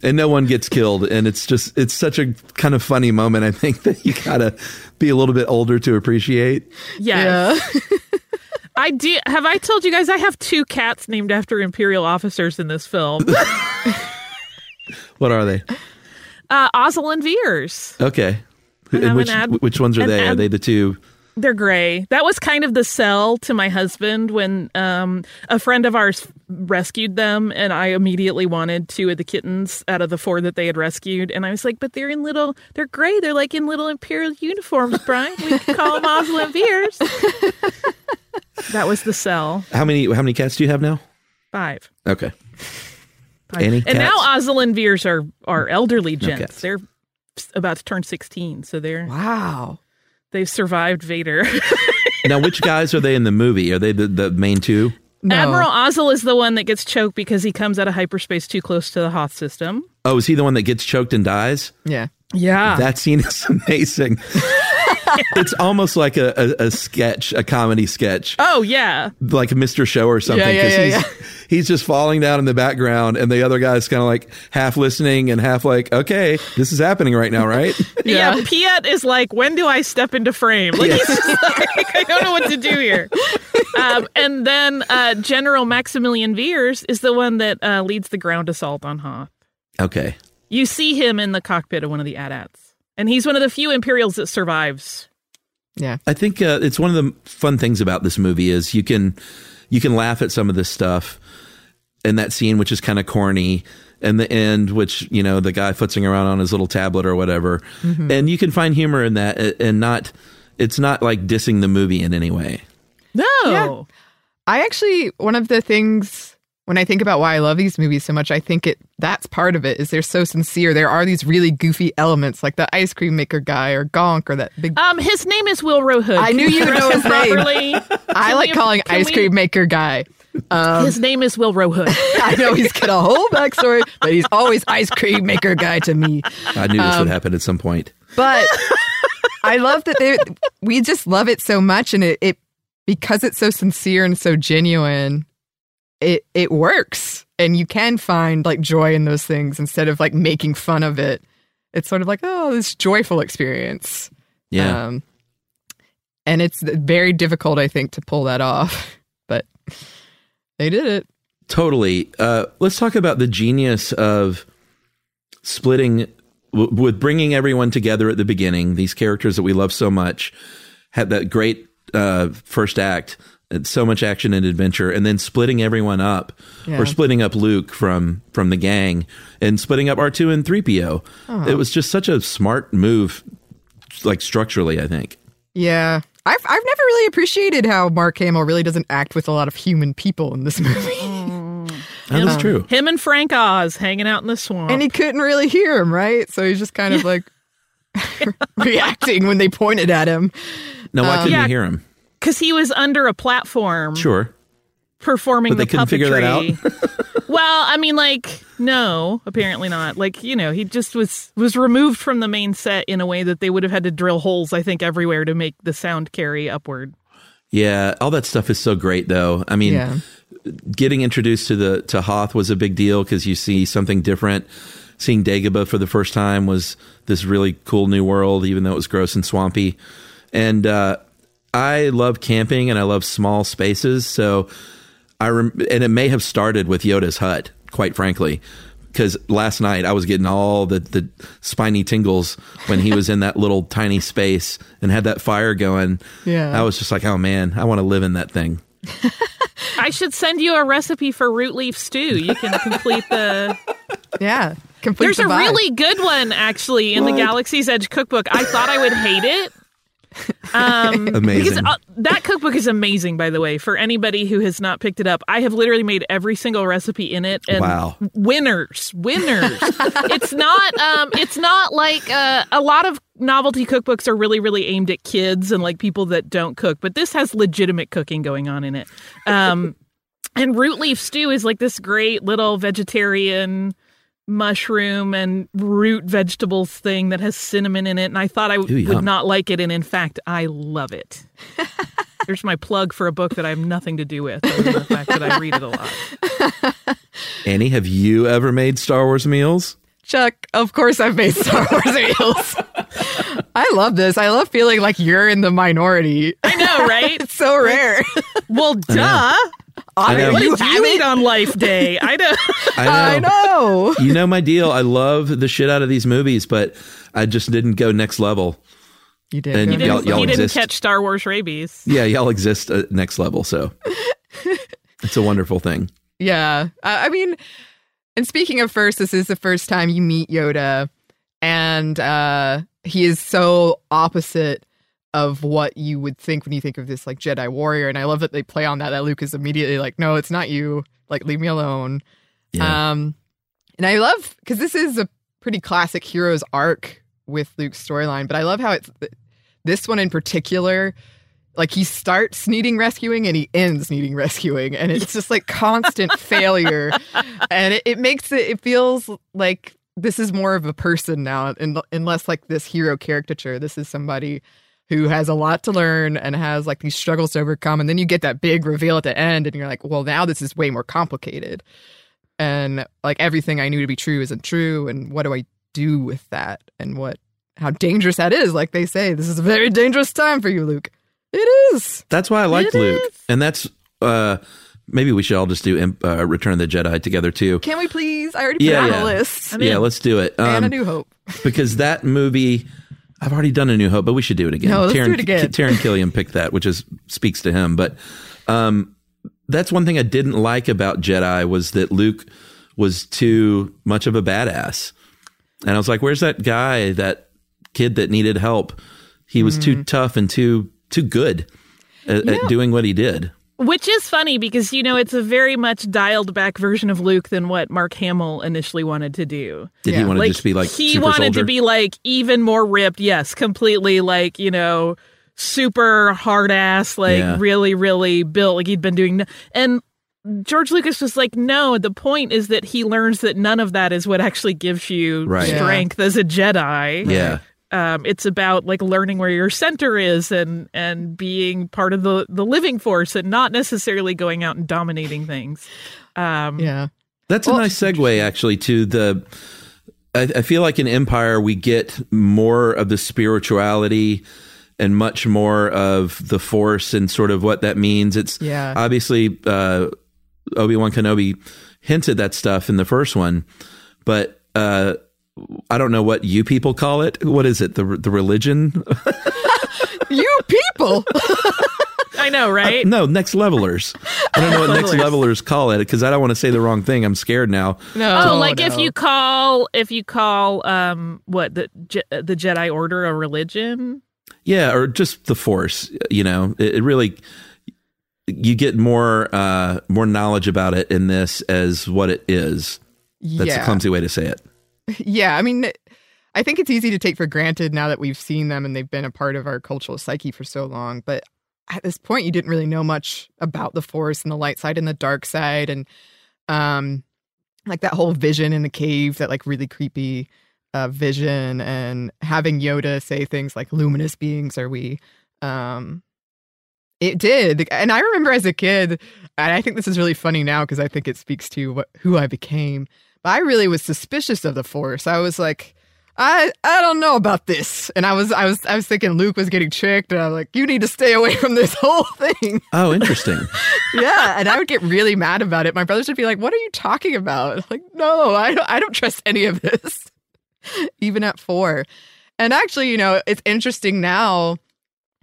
[SPEAKER 3] and no one gets killed and it's just it's such a kind of funny moment i think that you gotta be a little bit older to appreciate
[SPEAKER 5] Yes. I do. Have I told you guys I have two cats named after imperial officers in this film?
[SPEAKER 3] what are they
[SPEAKER 5] uh, Ozzel and Veers.
[SPEAKER 3] okay
[SPEAKER 5] And
[SPEAKER 3] and which,
[SPEAKER 5] an ad-
[SPEAKER 3] which ones are
[SPEAKER 5] an
[SPEAKER 3] they are they the two
[SPEAKER 5] They're gray. That was kind of the sell to my husband when um, a friend of ours rescued them, and I immediately wanted two of the kittens out of the four that they had rescued. And I was like, "But they're in little, they're gray. They're like in little imperial uniforms, Brian. We could call them Ozzel and Veers." that was the sell.
[SPEAKER 3] how many how many cats do you have now
[SPEAKER 5] Five.
[SPEAKER 3] okay
[SPEAKER 5] Five.
[SPEAKER 3] Any
[SPEAKER 5] and now
[SPEAKER 3] cats?
[SPEAKER 5] Ozzel and Veers are are elderly gents.
[SPEAKER 3] cats.
[SPEAKER 5] they're about to turn sixteen, so they're
[SPEAKER 4] Wow.
[SPEAKER 5] They've survived Vader.
[SPEAKER 3] now which guys are they in the movie are they the, the main two
[SPEAKER 4] No.
[SPEAKER 5] Admiral Ozzel is the one that gets choked because he comes out of hyperspace too close to the Hoth system.
[SPEAKER 3] oh is he the one that gets choked and dies
[SPEAKER 4] Yeah.
[SPEAKER 5] Yeah.
[SPEAKER 3] that scene is amazing it's almost like a, a, a sketch a comedy sketch
[SPEAKER 5] oh yeah.
[SPEAKER 3] like a Mr. Show or something.
[SPEAKER 4] Yeah, yeah,
[SPEAKER 3] 'cause
[SPEAKER 4] yeah,
[SPEAKER 3] he's, he's just falling down in the background, and the other guy's kind of like half listening and half like, okay, this is happening right now, right?
[SPEAKER 5] yeah. Piett is like, when do I step into frame? Like he's just like, I don't know what to do here. Um, and then uh, General Maximilian Veers is the one that uh, leads the ground assault on Hoth.
[SPEAKER 3] okay.
[SPEAKER 5] You see him in the cockpit of one of the AT-ATs. And he's one of the few Imperials that survives.
[SPEAKER 4] Yeah.
[SPEAKER 3] I think uh, it's one of the fun things about this movie is you can you can laugh at some of this stuff and that scene, which is kind of corny. And the end, which you know, the guy futzing around on his little tablet or whatever,
[SPEAKER 4] Mhm.
[SPEAKER 3] and you can find humor in that, and not, it's not like dissing the movie in any way.
[SPEAKER 5] No.
[SPEAKER 4] Yeah. I actually one of the things when I think about why I love these movies so much, I think it that's part of it is they're so sincere. There are these really goofy elements like the ice cream maker guy or Gonk or that big
[SPEAKER 5] Um, his name is Will Hood.
[SPEAKER 4] I knew you would know his name.
[SPEAKER 5] properly.
[SPEAKER 4] I like
[SPEAKER 5] we-
[SPEAKER 4] calling
[SPEAKER 5] can
[SPEAKER 4] ice
[SPEAKER 5] we-
[SPEAKER 4] cream maker guy. Um,
[SPEAKER 5] His name is Will Hood.
[SPEAKER 4] I know he's got a whole backstory, but he's always ice cream maker guy to me.
[SPEAKER 3] I knew this
[SPEAKER 4] Um,
[SPEAKER 3] would happen at some point.
[SPEAKER 4] But I love that they we just love it so much and it, it because it's so sincere and so genuine, it it works. And you can find like joy in those things instead of like making fun of it. It's sort of like, oh, this joyful experience.
[SPEAKER 3] Yeah.
[SPEAKER 4] Um, and it's very difficult, I think, to pull that off. But they did it.
[SPEAKER 3] Totally. Uh, let's talk about the genius of splitting w- with bringing everyone together at the beginning. These characters that we love so much had that great uh, first act. And So much action and adventure, and then splitting everyone up,
[SPEAKER 4] Yeah.
[SPEAKER 3] or splitting up Luke from from the gang, and splitting up R two and three PO.
[SPEAKER 4] Oh.
[SPEAKER 3] It was just such a smart move, like structurally. I think.
[SPEAKER 4] Yeah. I've I've never really appreciated how Mark Hamill really doesn't act with a lot of human people in this movie.
[SPEAKER 3] That is
[SPEAKER 4] Um,
[SPEAKER 3] true.
[SPEAKER 5] Him and Frank Oz hanging out in the swamp.
[SPEAKER 4] And he couldn't really hear him, right? So he's just kind of like reacting when they pointed at him.
[SPEAKER 3] No, why
[SPEAKER 4] Um,
[SPEAKER 3] couldn't
[SPEAKER 5] Yeah.
[SPEAKER 3] you hear him?
[SPEAKER 5] Because he was under a platform
[SPEAKER 3] Sure,
[SPEAKER 5] performing
[SPEAKER 3] but they
[SPEAKER 5] the
[SPEAKER 3] couldn't figure that out.
[SPEAKER 5] well, I mean, like, no, apparently not. Like, you know, he just was was removed from the main set in a way that they would have had to drill holes, I think, everywhere to make the sound carry upward.
[SPEAKER 3] Yeah, all that stuff is so great though. I mean,
[SPEAKER 4] Yeah.
[SPEAKER 3] getting introduced to the to Hoth was a big deal because you see something different. Seeing Dagobah for the first time was this really cool new world, even though it was gross and swampy. And uh, I love camping and I love small spaces. So I rem- and it may have started with Yoda's hut, quite frankly, because last night I was getting all the the spiny tingles when he was in that little tiny space and had that fire going.
[SPEAKER 4] Yeah.
[SPEAKER 3] I was just like, oh man, I want to live in that thing.
[SPEAKER 5] I should send you a recipe for root leaf stew. You can complete the.
[SPEAKER 4] Yeah. Complete
[SPEAKER 5] There's
[SPEAKER 4] the
[SPEAKER 5] a
[SPEAKER 4] vibe.
[SPEAKER 5] really good one actually in the Galaxy's Edge cookbook. I thought I would hate it. Um,
[SPEAKER 3] Amazing.
[SPEAKER 5] Because, uh, that cookbook is amazing, by the way. For anybody who has not picked it up, I have literally made every single recipe in it, and
[SPEAKER 3] Wow.
[SPEAKER 5] winners, winners. it's not, um, it's not like uh, a lot of novelty cookbooks are really, really aimed at kids and like people that don't cook, but this has legitimate cooking going on in it. Um, and root leaf stew is like this great little vegetarian mushroom and root vegetables thing that has cinnamon in it. And I thought I w-
[SPEAKER 3] Ooh,
[SPEAKER 5] would not like it. And in fact, I love it. There's my plug for a book that I have nothing to do with, other than the fact that I read it a lot.
[SPEAKER 3] Annie, have you ever made Star Wars meals?
[SPEAKER 4] Chuck, of course I've made Star Wars meals. I love this. I love feeling like you're in the minority.
[SPEAKER 5] I know, right?
[SPEAKER 4] it's so rare.
[SPEAKER 5] well, duh.
[SPEAKER 3] I know.
[SPEAKER 5] What
[SPEAKER 4] You
[SPEAKER 5] did you
[SPEAKER 4] haven't?
[SPEAKER 5] eat on Life Day? I know.
[SPEAKER 3] I know.
[SPEAKER 4] I know.
[SPEAKER 3] you know my deal. I love the shit out of these movies, but I just didn't go next level.
[SPEAKER 4] You did.
[SPEAKER 3] And
[SPEAKER 4] go
[SPEAKER 5] You didn't,
[SPEAKER 3] y'all- y'all
[SPEAKER 5] you didn't catch Star Wars rabies.
[SPEAKER 3] Yeah, y'all exist at next level, so it's a wonderful thing.
[SPEAKER 4] Yeah. I, I mean, and speaking of first, this is the first time you meet Yoda, and uh, he is so opposite of what you would think when you think of this like Jedi warrior. And I love that they play on that. That Luke is immediately like, "No, it's not you. Like, leave me alone."
[SPEAKER 3] Yeah.
[SPEAKER 4] Um, and I love because this is a pretty classic hero's arc with Luke's storyline, but I love how it's this one in particular. Like he starts needing rescuing and he ends needing rescuing, and it's just like constant failure, and it, it makes it. It feels like this is more of a person now, and and less like this hero caricature. This is somebody who has a lot to learn and has like these struggles to overcome, and then you get that big reveal at the end, and you're like, well, now this is way more complicated and like everything I knew to be true isn't true, and what do I do with that, and what how dangerous that is? Like they say, this is a very dangerous time for you, Luke. It is.
[SPEAKER 3] That's why I liked
[SPEAKER 5] It
[SPEAKER 3] Luke,
[SPEAKER 5] is.
[SPEAKER 3] and that's uh, maybe we should all just do uh, Return of the Jedi together too.
[SPEAKER 4] Can we please? I already put
[SPEAKER 3] Yeah,
[SPEAKER 4] it on
[SPEAKER 3] yeah.
[SPEAKER 4] the list.
[SPEAKER 5] I'm
[SPEAKER 3] yeah,
[SPEAKER 5] in.
[SPEAKER 3] let's do it.
[SPEAKER 4] and A
[SPEAKER 3] Um,
[SPEAKER 4] New Hope.
[SPEAKER 3] because that movie, I've already done A New Hope, but we should do it again.
[SPEAKER 4] No, let's do it again.
[SPEAKER 3] Taran Killam picked that, which is speaks to him. But um, that's one thing I didn't like about Jedi was that Luke was too much of a badass, and I was like, "Where's that guy? That kid that needed help? He was too
[SPEAKER 4] Mm.
[SPEAKER 3] tough and too too good at, at doing what he did."
[SPEAKER 5] Which is funny because, you know, it's a very much dialed back version of Luke than what Mark Hamill initially wanted to do.
[SPEAKER 3] Did he
[SPEAKER 4] Yeah.
[SPEAKER 3] want to just be like
[SPEAKER 5] he
[SPEAKER 3] super
[SPEAKER 5] wanted
[SPEAKER 3] soldier?
[SPEAKER 5] to be like even more ripped yes completely like you know super hard ass like
[SPEAKER 3] Yeah.
[SPEAKER 5] really really built like he'd been doing and george lucas was like no the point is that he learns that none of that is what actually gives you
[SPEAKER 3] Right.
[SPEAKER 4] Yeah.
[SPEAKER 5] strength as a jedi
[SPEAKER 3] yeah.
[SPEAKER 5] Um, it's about like learning where your center is and and being part of the the living force and not necessarily going out and dominating things um
[SPEAKER 4] Yeah.
[SPEAKER 3] That's
[SPEAKER 4] Well-
[SPEAKER 3] a nice segue, actually, to the. I, I feel like in Empire we get more of the spirituality and much more of the Force and sort of what that means. It's
[SPEAKER 4] Yeah.
[SPEAKER 3] obviously uh, Obi Wan Kenobi hinted that stuff in the first one, but uh, I don't know what you people call it. What is it? The the religion?
[SPEAKER 4] You people.
[SPEAKER 5] i know right
[SPEAKER 3] no, next levelers. I don't know what next levelers call it because I don't want to say the wrong thing. I'm scared now.
[SPEAKER 4] no.
[SPEAKER 5] Oh, like if you call if you call um what the Je- the Jedi Order a religion?
[SPEAKER 3] Yeah, or just the force. You know, it, it really you get more uh, more knowledge about it in this as what it is. That's
[SPEAKER 4] yeah.
[SPEAKER 3] a clumsy way to say it.
[SPEAKER 4] Yeah, I mean, I think it's easy to take for granted now that we've seen them and they've been a part of our cultural psyche for so long. But at this point, you didn't really know much about the Force and the light side and the dark side, and um, like that whole vision in the cave, that like really creepy uh, vision, and having Yoda say things like "luminous beings are we." Um, it did, and I remember as a kid, and I think this is really funny now because I think it speaks to what who I became. I really was suspicious of the Force. I was like, I I don't know about this, and I was I was I was thinking Luke was getting tricked, and I was like, you need to stay away from this whole thing.
[SPEAKER 3] Oh, interesting.
[SPEAKER 4] yeah, and I would get really mad about it. My brothers would be like, "What are you talking about?" I'm like, no, I don't I don't trust any of this, even at four. And actually, you know, it's interesting now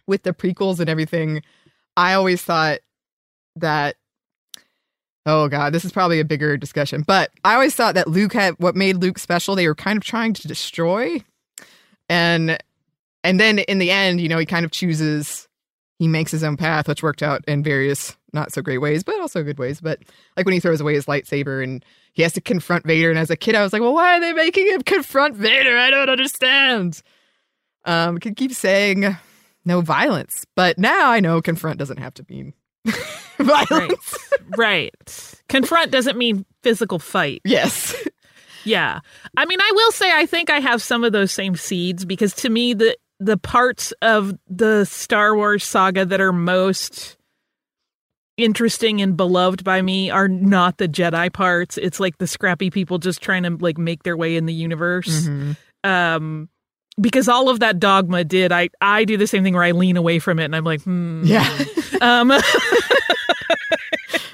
[SPEAKER 4] with the prequels and everything. I always thought that oh god, this is probably a bigger discussion, but I always thought that Luke had what made Luke special. They were kind of trying to destroy, and and then in the end, you know, he kind of chooses. He makes his own path, which worked out in various not so great ways, but also good ways. But like when he throws away his lightsaber and he has to confront Vader. And as a kid, I was like, well, why are they making him confront Vader? I don't understand. Um, could keep saying no violence, but now I know confront doesn't have to mean violence.
[SPEAKER 5] Right. Confront doesn't mean physical fight.
[SPEAKER 4] Yes.
[SPEAKER 5] Yeah. I mean, I will say I think I have some of those same seeds because to me the the parts of the Star Wars saga that are most interesting and beloved by me are not the Jedi parts. It's like the scrappy people just trying to like make their way in the universe.
[SPEAKER 4] Mhm.
[SPEAKER 5] Um because all of that dogma did I I do the same thing where I lean away from it and I'm like, hmm.
[SPEAKER 4] Yeah.
[SPEAKER 5] Um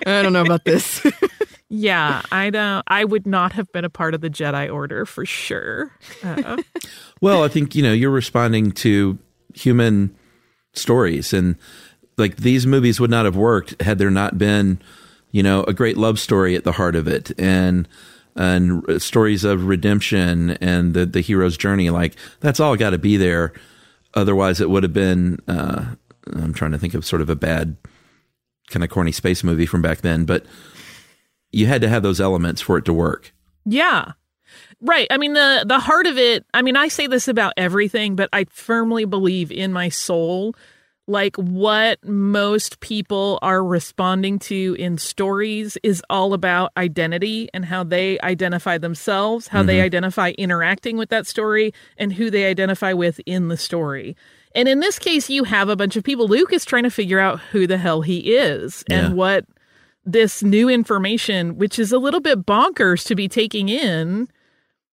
[SPEAKER 4] I don't know about this.
[SPEAKER 5] yeah, I don't I would not have been a part of the Jedi order for sure. Uh,
[SPEAKER 3] Well, I think you know you're responding to human stories, and like these movies would not have worked had there not been, you know, a great love story at the heart of it, and and stories of redemption and the the hero's journey. Like that's all got to be there. Otherwise, it would have been. Uh, I'm trying to think of sort of a bad, kind of corny space movie from back then, but you had to have those elements for it to work.
[SPEAKER 5] Yeah. Right. I mean the the heart of it, I mean I say this about everything, but I firmly believe in my soul like what most people are responding to in stories is all about identity and how they identify themselves, how they
[SPEAKER 9] Mhm.
[SPEAKER 5] identify interacting with that story and who they identify with in the story. And in this case you have a bunch of people Luke is trying to figure out who the hell he is
[SPEAKER 3] Yeah.
[SPEAKER 5] and what this new information, which is a little bit bonkers to be taking in.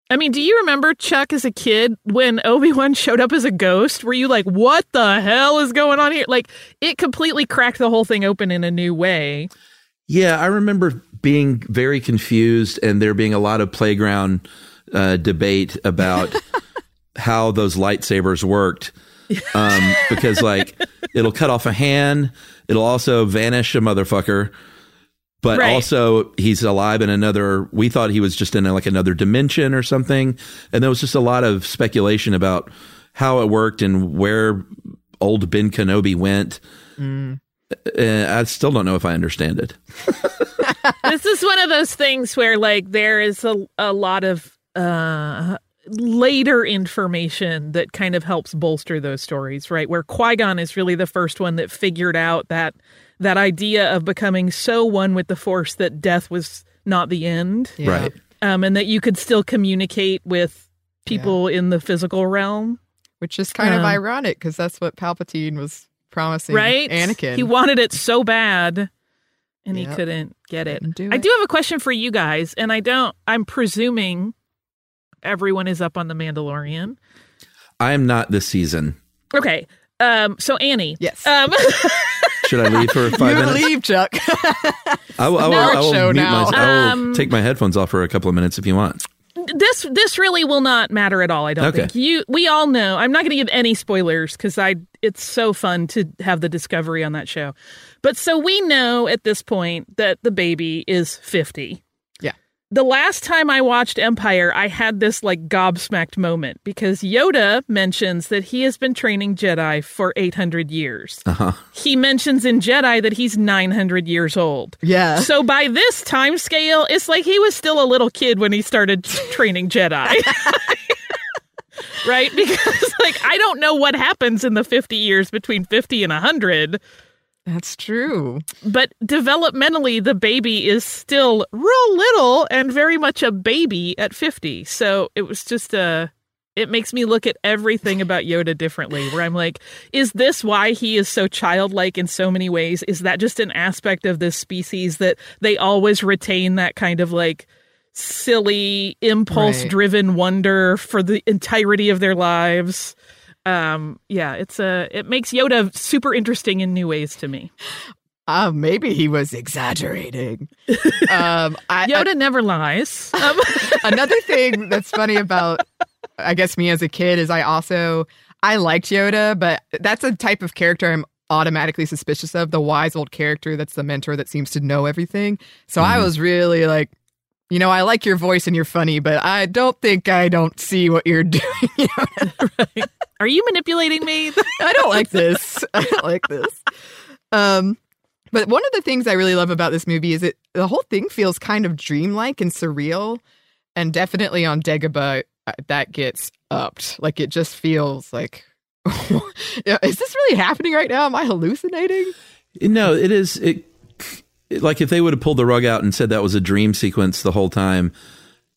[SPEAKER 5] I mean, do you remember Chuck as a kid when Obi Wan showed up as a ghost? Were you like, what the hell is going on here? Like, it completely cracked the whole thing open in a new way.
[SPEAKER 3] Yeah, I remember being very confused and there being a lot of playground uh, debate about how those lightsabers worked. Um, because like it'll cut off a hand, it'll also vanish a motherfucker, but
[SPEAKER 5] Right.
[SPEAKER 3] also he's alive in another. We thought he was just in like another dimension or something, and there was just a lot of speculation about how it worked and where old Ben Kenobi went.
[SPEAKER 4] Mm.
[SPEAKER 3] Uh, I still don't know if I understand it.
[SPEAKER 5] this is one of those things where, like, there is a, a lot of uh, later information that kind of helps bolster those stories, right? Where Qui Gon is really the first one that figured out that that idea of becoming so one with the Force that death was not the end,
[SPEAKER 4] Yeah.
[SPEAKER 3] Right.
[SPEAKER 5] um, and that you could still communicate with people in the physical realm.
[SPEAKER 4] Which is kind of
[SPEAKER 5] Um,
[SPEAKER 4] ironic because that's what Palpatine was promising
[SPEAKER 5] right?
[SPEAKER 4] Anakin.
[SPEAKER 5] He wanted it so bad and he couldn't get it.
[SPEAKER 4] Couldn't do
[SPEAKER 5] I
[SPEAKER 4] it.
[SPEAKER 5] do have a question for you guys, and I don't I'm presuming everyone is up on the Mandalorian.
[SPEAKER 3] I am not this season.
[SPEAKER 5] Okay. Um so Annie.
[SPEAKER 4] Yes.
[SPEAKER 5] Um
[SPEAKER 3] Should I leave for five
[SPEAKER 4] you
[SPEAKER 3] minutes?
[SPEAKER 4] leave, Chuck.
[SPEAKER 3] I will, I will, I will
[SPEAKER 4] show
[SPEAKER 3] mute
[SPEAKER 4] now.
[SPEAKER 3] my, I will
[SPEAKER 5] Um,
[SPEAKER 3] take my headphones off for a couple of minutes if you want.
[SPEAKER 5] this this really will not matter at all, I don't
[SPEAKER 3] Okay.
[SPEAKER 5] think. You we all know. I'm not going to give any spoilers cuz I it's so fun to have the discovery on that show. But so we know at this point that the baby is 50.
[SPEAKER 4] Yeah.
[SPEAKER 5] the last time I watched Empire, I had this like gobsmacked moment because Yoda mentions that he has been training Jedi for 800 years.
[SPEAKER 3] Uh-huh.
[SPEAKER 5] He mentions in Jedi that he's 900 years old.
[SPEAKER 4] Yeah.
[SPEAKER 5] So by this time scale, it's like he was still a little kid when he started training Jedi. right? Because like I don't know what happens in the 50 years between 50 and 100
[SPEAKER 4] That's true.
[SPEAKER 5] but developmentally the baby is still real little and very much a baby at 50 so it was just a it makes me look at everything about yoda differently where i'm like is this why he is so childlike in so many ways? Is that just an aspect of this species that they always retain that kind of like silly impulse driven wonder for the entirety of their lives um yeah it's a it makes yoda super interesting in new ways to me
[SPEAKER 4] Uh, maybe he was exaggerating. um, I,
[SPEAKER 5] Yoda never lies. Um,
[SPEAKER 4] Another thing that's funny about, I guess, me as a kid is I also I liked Yoda, but that's a type of character I'm automatically suspicious of. The wise old character that's the mentor that seems to know everything. So I
[SPEAKER 3] Mhm.
[SPEAKER 4] was really like, you know, I like your voice and you're funny, but I don't think I don't see what you're doing.
[SPEAKER 5] Are you manipulating me?
[SPEAKER 4] I don't like this. I don't like this. Um, but one of the things I really love about this movie is it the whole thing feels kind of dreamlike and surreal, and definitely on Dagobah uh, that gets upped. Like it just feels like, is this really happening right now? Am I hallucinating?
[SPEAKER 3] No, it is. It, it- like if they would have pulled the rug out and said that was a dream sequence the whole time,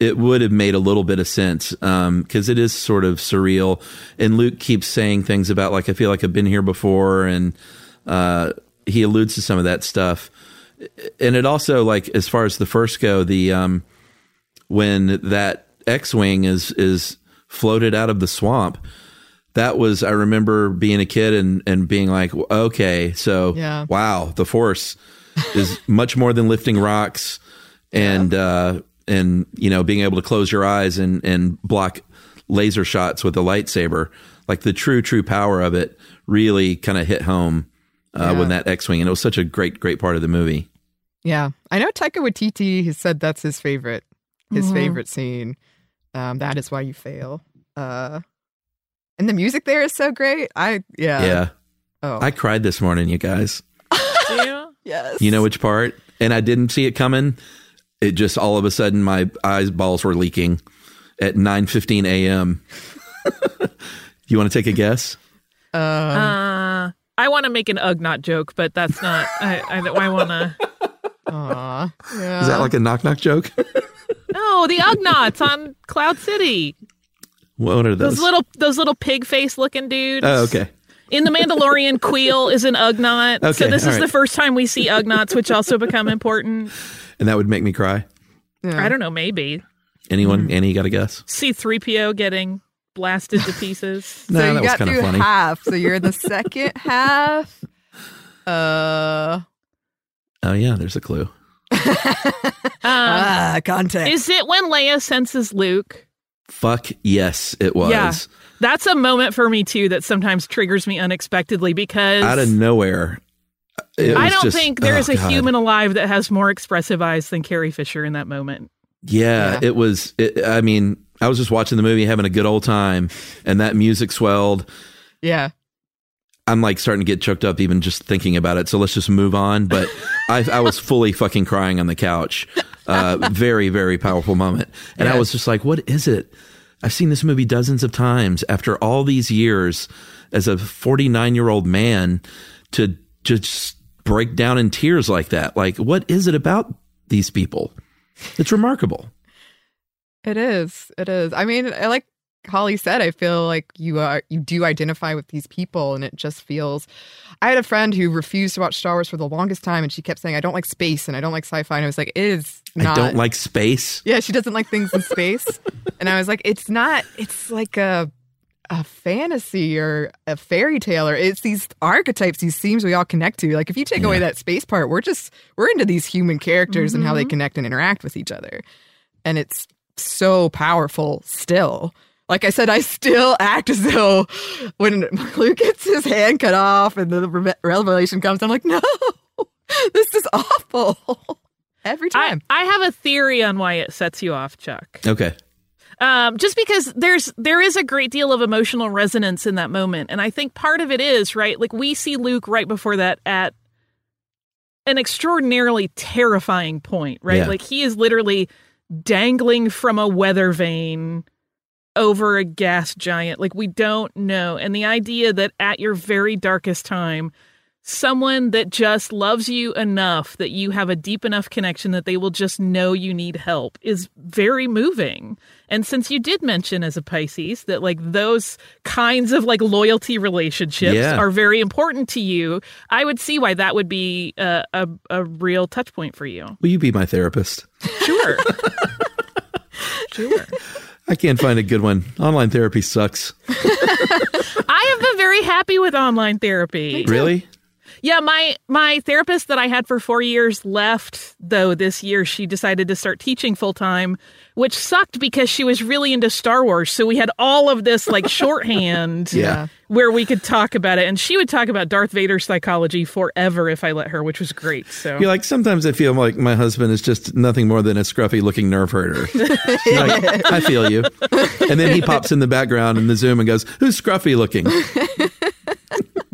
[SPEAKER 3] it would have made a little bit of sense because it is sort of surreal. And Luke keeps saying things about like I feel like I've been here before, and uh, he alludes to some of that stuff, and it also like as far as the first go, the um, when that X-wing is is floated out of the swamp. That was I remember being a kid and and being like, okay, so
[SPEAKER 4] Yeah.
[SPEAKER 3] wow, the Force is much more than lifting rocks and uh, and you know being able to close your eyes and and block laser shots with a lightsaber. Like the true true power of it really kind of hit home uh,
[SPEAKER 4] Yeah.
[SPEAKER 3] when that X-wing, and it was such a great great part of the movie.
[SPEAKER 4] Yeah, I know Taika Waititi has said that's his favorite, his
[SPEAKER 5] Mhm.
[SPEAKER 4] favorite scene. Um, that is why you fail. Uh, and the music there is so great. I yeah
[SPEAKER 3] yeah,
[SPEAKER 4] Oh
[SPEAKER 3] I cried this morning, you guys.
[SPEAKER 5] Do you?
[SPEAKER 4] yes.
[SPEAKER 3] You know which part? And I didn't see it coming. It just all of a sudden my eyeballs were leaking at 9:15 a.m. you want to take a guess?
[SPEAKER 4] Um,
[SPEAKER 5] Uh, I want to make an Ugnaught joke, but that's not. I I, I want to.
[SPEAKER 4] aw, yeah.
[SPEAKER 3] Is that like a knock knock joke?
[SPEAKER 5] No, the Ugnaughts on Cloud City.
[SPEAKER 3] what are those?
[SPEAKER 5] Those little those little pig face looking dudes.
[SPEAKER 3] oh, okay.
[SPEAKER 5] In the Mandalorian, Kuiil is an Ugnaught. so this is
[SPEAKER 3] right.
[SPEAKER 5] the first time we see Ugnaughts, which also become important.
[SPEAKER 3] And that would make me cry.
[SPEAKER 4] Yeah.
[SPEAKER 5] I don't know, maybe
[SPEAKER 3] Anyone?
[SPEAKER 4] Mm-hmm.
[SPEAKER 3] Annie, you got a guess?
[SPEAKER 5] C three PO getting blasted to pieces.
[SPEAKER 3] No,
[SPEAKER 4] so you
[SPEAKER 3] that was
[SPEAKER 4] got
[SPEAKER 3] kind of
[SPEAKER 4] through
[SPEAKER 3] funny.
[SPEAKER 4] half. So you're in the second half. Uh,
[SPEAKER 3] Oh yeah, there's a clue.
[SPEAKER 5] Um,
[SPEAKER 4] ah, context.
[SPEAKER 5] is it when Leia senses Luke?
[SPEAKER 3] Fuck yes, it was.
[SPEAKER 5] Yeah. That's a moment for me too that sometimes triggers me unexpectedly because
[SPEAKER 3] Out of nowhere.
[SPEAKER 5] I don't
[SPEAKER 3] just-
[SPEAKER 5] think there
[SPEAKER 3] oh,
[SPEAKER 5] is a
[SPEAKER 3] God.
[SPEAKER 5] human alive that has more expressive eyes than Carrie Fisher in that moment.
[SPEAKER 3] Yeah,
[SPEAKER 4] Yeah.
[SPEAKER 3] it was. It, I mean, I was just watching the movie, having a good old time, and that music swelled.
[SPEAKER 4] yeah.
[SPEAKER 3] I'm like starting to get choked up even just thinking about it. So let's just move on. But I, I was fully fucking crying on the couch. Uh, very, very powerful moment. And I was just like, what is it? I've seen this movie dozens of times after all these years as a 49 year old man to just break down in tears like that. Like, what is it about these people? It's remarkable.
[SPEAKER 4] It is. It is. I mean, I like Holly said, I feel like you are you do identify with these people and it just feels I had a friend who refused to watch Star Wars for the longest time and she kept saying, I don't like space and I don't like sci-fi. And I was like, it is not
[SPEAKER 3] I don't like space.
[SPEAKER 4] Yeah, she doesn't like things in space. and I was like, it's not it's like a a fantasy or a fairy tale or it's these archetypes, these themes we all connect to. Like if you take away that space part, we're just we're into these human characters and how they mm-hmm. connect and interact with each other. And it's so powerful still. Like I said, I still act as though when Luke gets his hand cut off and the revelation comes, I'm like, no, this is awful. Every
[SPEAKER 5] I,
[SPEAKER 4] time.
[SPEAKER 5] I have a theory on why it sets you off, Chuck.
[SPEAKER 3] Okay.
[SPEAKER 5] Um, just because there's there is a great deal of emotional resonance in that moment, and I think part of it is right. Like we see Luke right before that at an extraordinarily terrifying point, right?
[SPEAKER 3] Yeah.
[SPEAKER 5] Like he is literally dangling from a weather vane over a gas giant. Like we don't know, and the idea that at your very darkest time. Someone that just loves you enough that you have a deep enough connection that they will just know you need help is very moving. And since you did mention as a Pisces that like those kinds of like loyalty relationships
[SPEAKER 3] Yeah.
[SPEAKER 5] are very important to you, I would see why that would be a, a, a real touch point for you.
[SPEAKER 3] Will you be my therapist?
[SPEAKER 5] Sure. sure.
[SPEAKER 3] I can't find a good one. Online therapy sucks.
[SPEAKER 5] I have been very happy with online therapy.
[SPEAKER 3] Really?
[SPEAKER 5] Yeah, my my therapist that I had for 4 years left though this year she decided to start teaching full time, which sucked because she was really into Star Wars. So we had all of this like shorthand
[SPEAKER 3] Yeah.
[SPEAKER 5] where we could talk about it and she would talk about Darth Vader psychology forever if I let her, which was great. So
[SPEAKER 3] You're like, sometimes I feel like my husband is just nothing more than a scruffy looking nerf herder. Like, I feel you. And then he pops in the background in the Zoom and goes, Who's scruffy looking?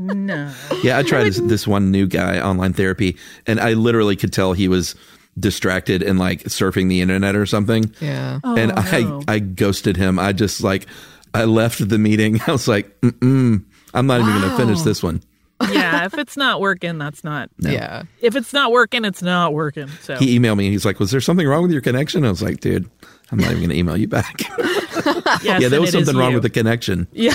[SPEAKER 5] no.
[SPEAKER 3] Yeah, I tried this, this one new guy online therapy, and I literally could tell he was distracted and like surfing the internet or something.
[SPEAKER 4] Yeah.
[SPEAKER 3] and
[SPEAKER 5] Oh,
[SPEAKER 3] I,
[SPEAKER 5] no.
[SPEAKER 3] I ghosted him. I just like, I left the meeting. I was like, Mm-mm, I'm not even going to finish this one.
[SPEAKER 5] yeah, if it's not working, that's not.
[SPEAKER 4] Yeah.
[SPEAKER 5] If it's not working, it's not working. So
[SPEAKER 3] He emailed me and he's like, Was there something wrong with your connection? I was like, Dude, I'm not even going to email you back.
[SPEAKER 5] yes,
[SPEAKER 3] yeah, there was something wrong
[SPEAKER 5] you.
[SPEAKER 3] with the connection.
[SPEAKER 5] Yeah.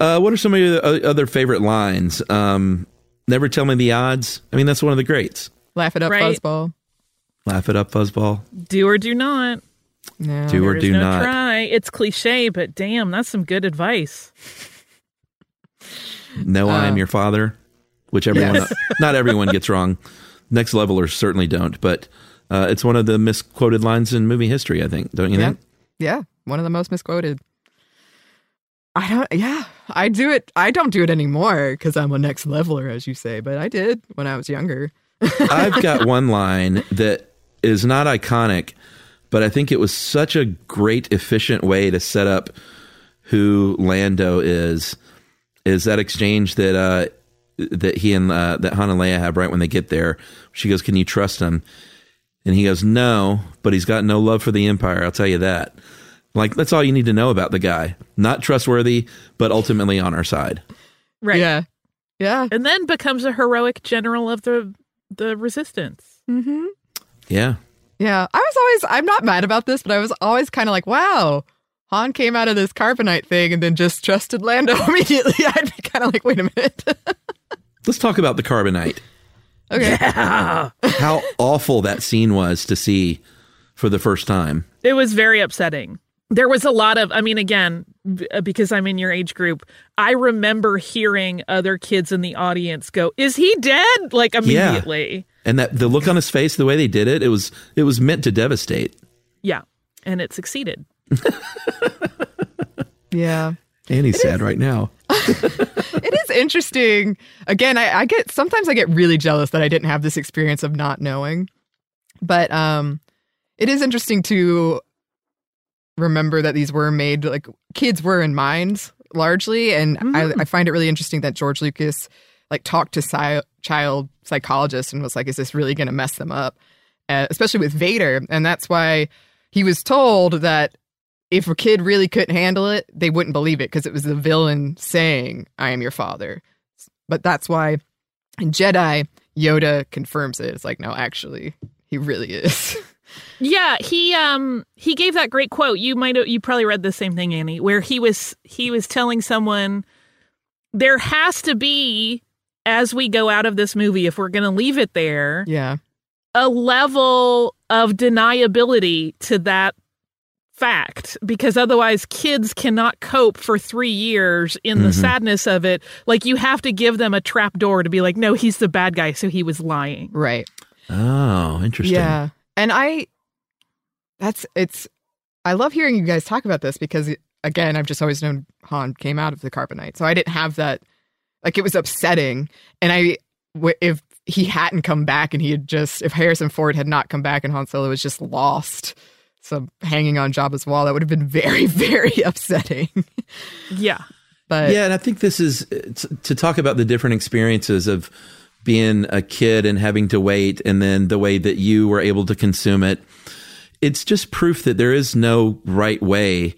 [SPEAKER 3] Uh, what are some of your other favorite lines? Um, Never tell me the odds. I mean, that's one of the greats.
[SPEAKER 4] Laugh it up,
[SPEAKER 5] Right.
[SPEAKER 4] fuzzball.
[SPEAKER 3] Laugh it up, fuzzball.
[SPEAKER 5] Do or do not.
[SPEAKER 4] No.
[SPEAKER 3] Do or do
[SPEAKER 5] no
[SPEAKER 3] not.
[SPEAKER 5] try. It's cliche, but damn, that's some good advice.
[SPEAKER 3] No, I am
[SPEAKER 4] Uh,
[SPEAKER 3] your father, which everyone,
[SPEAKER 4] Yes.
[SPEAKER 3] not everyone gets wrong. Next levelers certainly don't, but uh, it's one of the misquoted lines in movie history. I think, don't you
[SPEAKER 4] Yeah.
[SPEAKER 3] think?
[SPEAKER 4] Yeah, one of the most misquoted. I don't. Yeah, I do it. I don't do it anymore because I'm a next leveler, as you say. But I did when I was younger.
[SPEAKER 3] I've got one line that is not iconic, but I think it was such a great, efficient way to set up who Lando is. Is that exchange that uh, that he and uh, that Han and Leia have right when they get there? She goes, "Can you trust him?" And he goes, "No, but he's got no love for the Empire. I'll tell you that." Like that's all you need to know about the guy. Not trustworthy, but ultimately on our side.
[SPEAKER 5] Right.
[SPEAKER 4] Yeah, yeah.
[SPEAKER 5] And then becomes a heroic general of the the resistance.
[SPEAKER 4] Mm-hmm.
[SPEAKER 3] Yeah.
[SPEAKER 4] Yeah, I was always. I'm not mad about this, but I was always kind of like, wow. Han came out of this carbonite thing and then just trusted Lando immediately. I'd be kind of like, wait a minute.
[SPEAKER 3] Let's talk about the carbonite.
[SPEAKER 4] okay.
[SPEAKER 3] How awful that scene was to see for the first time.
[SPEAKER 5] It was very upsetting. There was a lot of, I mean, again, uh, because I'm in your age group, I remember hearing other kids in the audience go, "Is he dead?" Like immediately. yeah.
[SPEAKER 3] and that the look on his face the way they did it it was it was meant to devastate
[SPEAKER 5] Yeah, and it succeeded.
[SPEAKER 4] Yeah.
[SPEAKER 3] And he's sad right now.
[SPEAKER 4] it is interesting. Again, I, I get sometimes I get really jealous that I didn't have this experience of not knowing. But um it is interesting to remember that these were made like kids were in minds largely. And I, I find it really interesting that George Lucas like talked to sci- child psychologists and was like, is this really going to mess them up? Uh, especially with Vader. And that's why he was told that if a kid really couldn't handle it, they wouldn't believe it because it was the villain saying, I am your father. But that's why in Jedi, Yoda confirms it. It's like, no, actually, he really is.
[SPEAKER 5] Yeah, he um he gave that great quote. You might you probably read the same thing, Annie, where he was he was telling someone there has to be as we go out of this movie if we're going to leave it there.
[SPEAKER 4] Yeah.
[SPEAKER 5] A level of deniability to that fact because otherwise kids cannot cope for 3 years in the
[SPEAKER 3] Mhm.
[SPEAKER 5] sadness of it. Like you have to give them a trap door to be like no, he's the bad guy so he was lying.
[SPEAKER 4] Right.
[SPEAKER 3] Oh, interesting.
[SPEAKER 4] Yeah. And I, that's, it's, I love hearing you guys talk about this because, again, I've just always known Han came out of the carbonite. So I didn't have that, like, it was upsetting. And I, w- if he hadn't come back and he had just, if Harrison Ford had not come back and Han Solo was just lost, so hanging on Jabba's wall, that would have been very, very upsetting.
[SPEAKER 5] Yeah.
[SPEAKER 4] But
[SPEAKER 3] yeah, and I think this is to talk about the different experiences of being a kid and having to wait, and then the way that you were able to consume it. It's just proof that there is no right way,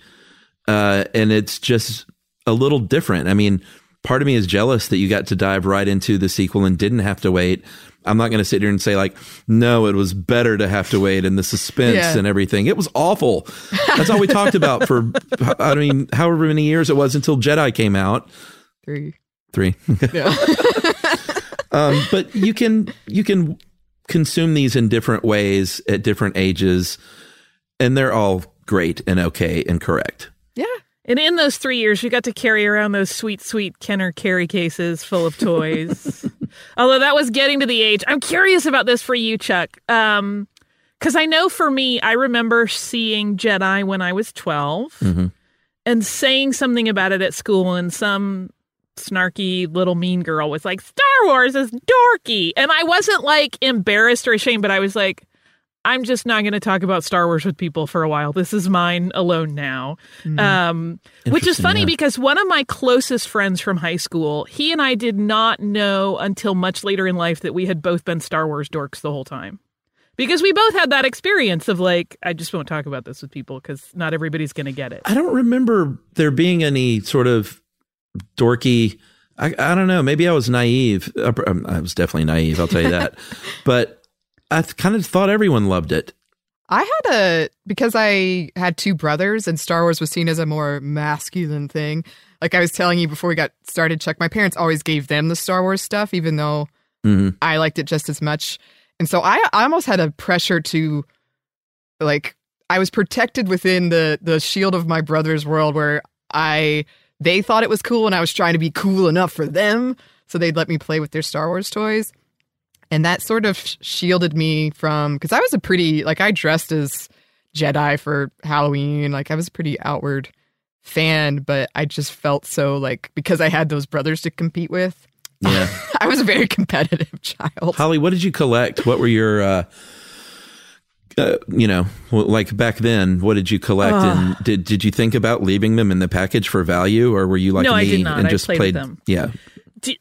[SPEAKER 3] uh, and it's just a little different. I mean, part of me is jealous that you got to dive right into the sequel and didn't have to wait. I'm not going to sit here and say like, no, it was better to have to wait and the suspense
[SPEAKER 4] Yeah.
[SPEAKER 3] and everything. It was awful. That's all we talked about for, I mean, however many years it was until Jedi came out.
[SPEAKER 4] three.
[SPEAKER 3] Three.
[SPEAKER 4] Yeah.
[SPEAKER 3] um, but you can you can consume these in different ways at different ages, and they're all great and okay and correct.
[SPEAKER 4] yeah.
[SPEAKER 5] And in those three years, you got to carry around those sweet, sweet Kenner carry cases full of toys. Although that was getting to the age. I'm curious about this for you, Chuck. Um, because I know for me, I remember seeing Jedi when I was 12
[SPEAKER 3] Mhm.
[SPEAKER 5] and saying something about it at school, and some snarky little mean girl was like, Star Wars is dorky. And I wasn't like embarrassed or ashamed, but I was like, I'm just not going to talk about Star Wars with people for a while. This is mine alone now. Um, which is funny
[SPEAKER 3] yeah.
[SPEAKER 5] because one of my closest friends from high school, he and I did not know until much later in life that we had both been Star Wars dorks the whole time. Because we both had that experience of like, I just won't talk about this with people because not everybody's going to get it.
[SPEAKER 3] I don't remember there being any sort of dorky. I, I don't know. Maybe I was naive. Uh, um, I was definitely naive. I'll tell you that. but I kind of thought everyone loved it.
[SPEAKER 4] I had a because I had two brothers and Star Wars was seen as a more masculine thing. Like I was telling you before we got started, Chuck, my parents always gave them the Star Wars stuff, even though
[SPEAKER 3] Mhm.
[SPEAKER 4] I liked it just as much. And so I, I almost had a pressure to like I was protected within the the shield of my brother's world where I they thought it was cool and I was trying to be cool enough for them. So they'd let me play with their Star Wars toys. And that sort of shielded me from because I was a pretty like I dressed as Jedi for Halloween. Like I was a pretty outward fan, but I just felt so like because I had those brothers to compete with.
[SPEAKER 3] Yeah.
[SPEAKER 4] I was a very competitive child.
[SPEAKER 3] Holly, what did you collect? What were your, uh, uh, you know, like back then, what did you collect?
[SPEAKER 5] Ugh.
[SPEAKER 3] and did did you think about leaving them in the package for value, or were you like
[SPEAKER 5] No, I
[SPEAKER 3] me
[SPEAKER 5] did not.
[SPEAKER 3] and
[SPEAKER 5] I
[SPEAKER 3] just
[SPEAKER 5] played
[SPEAKER 3] played?
[SPEAKER 5] them.
[SPEAKER 3] Yeah,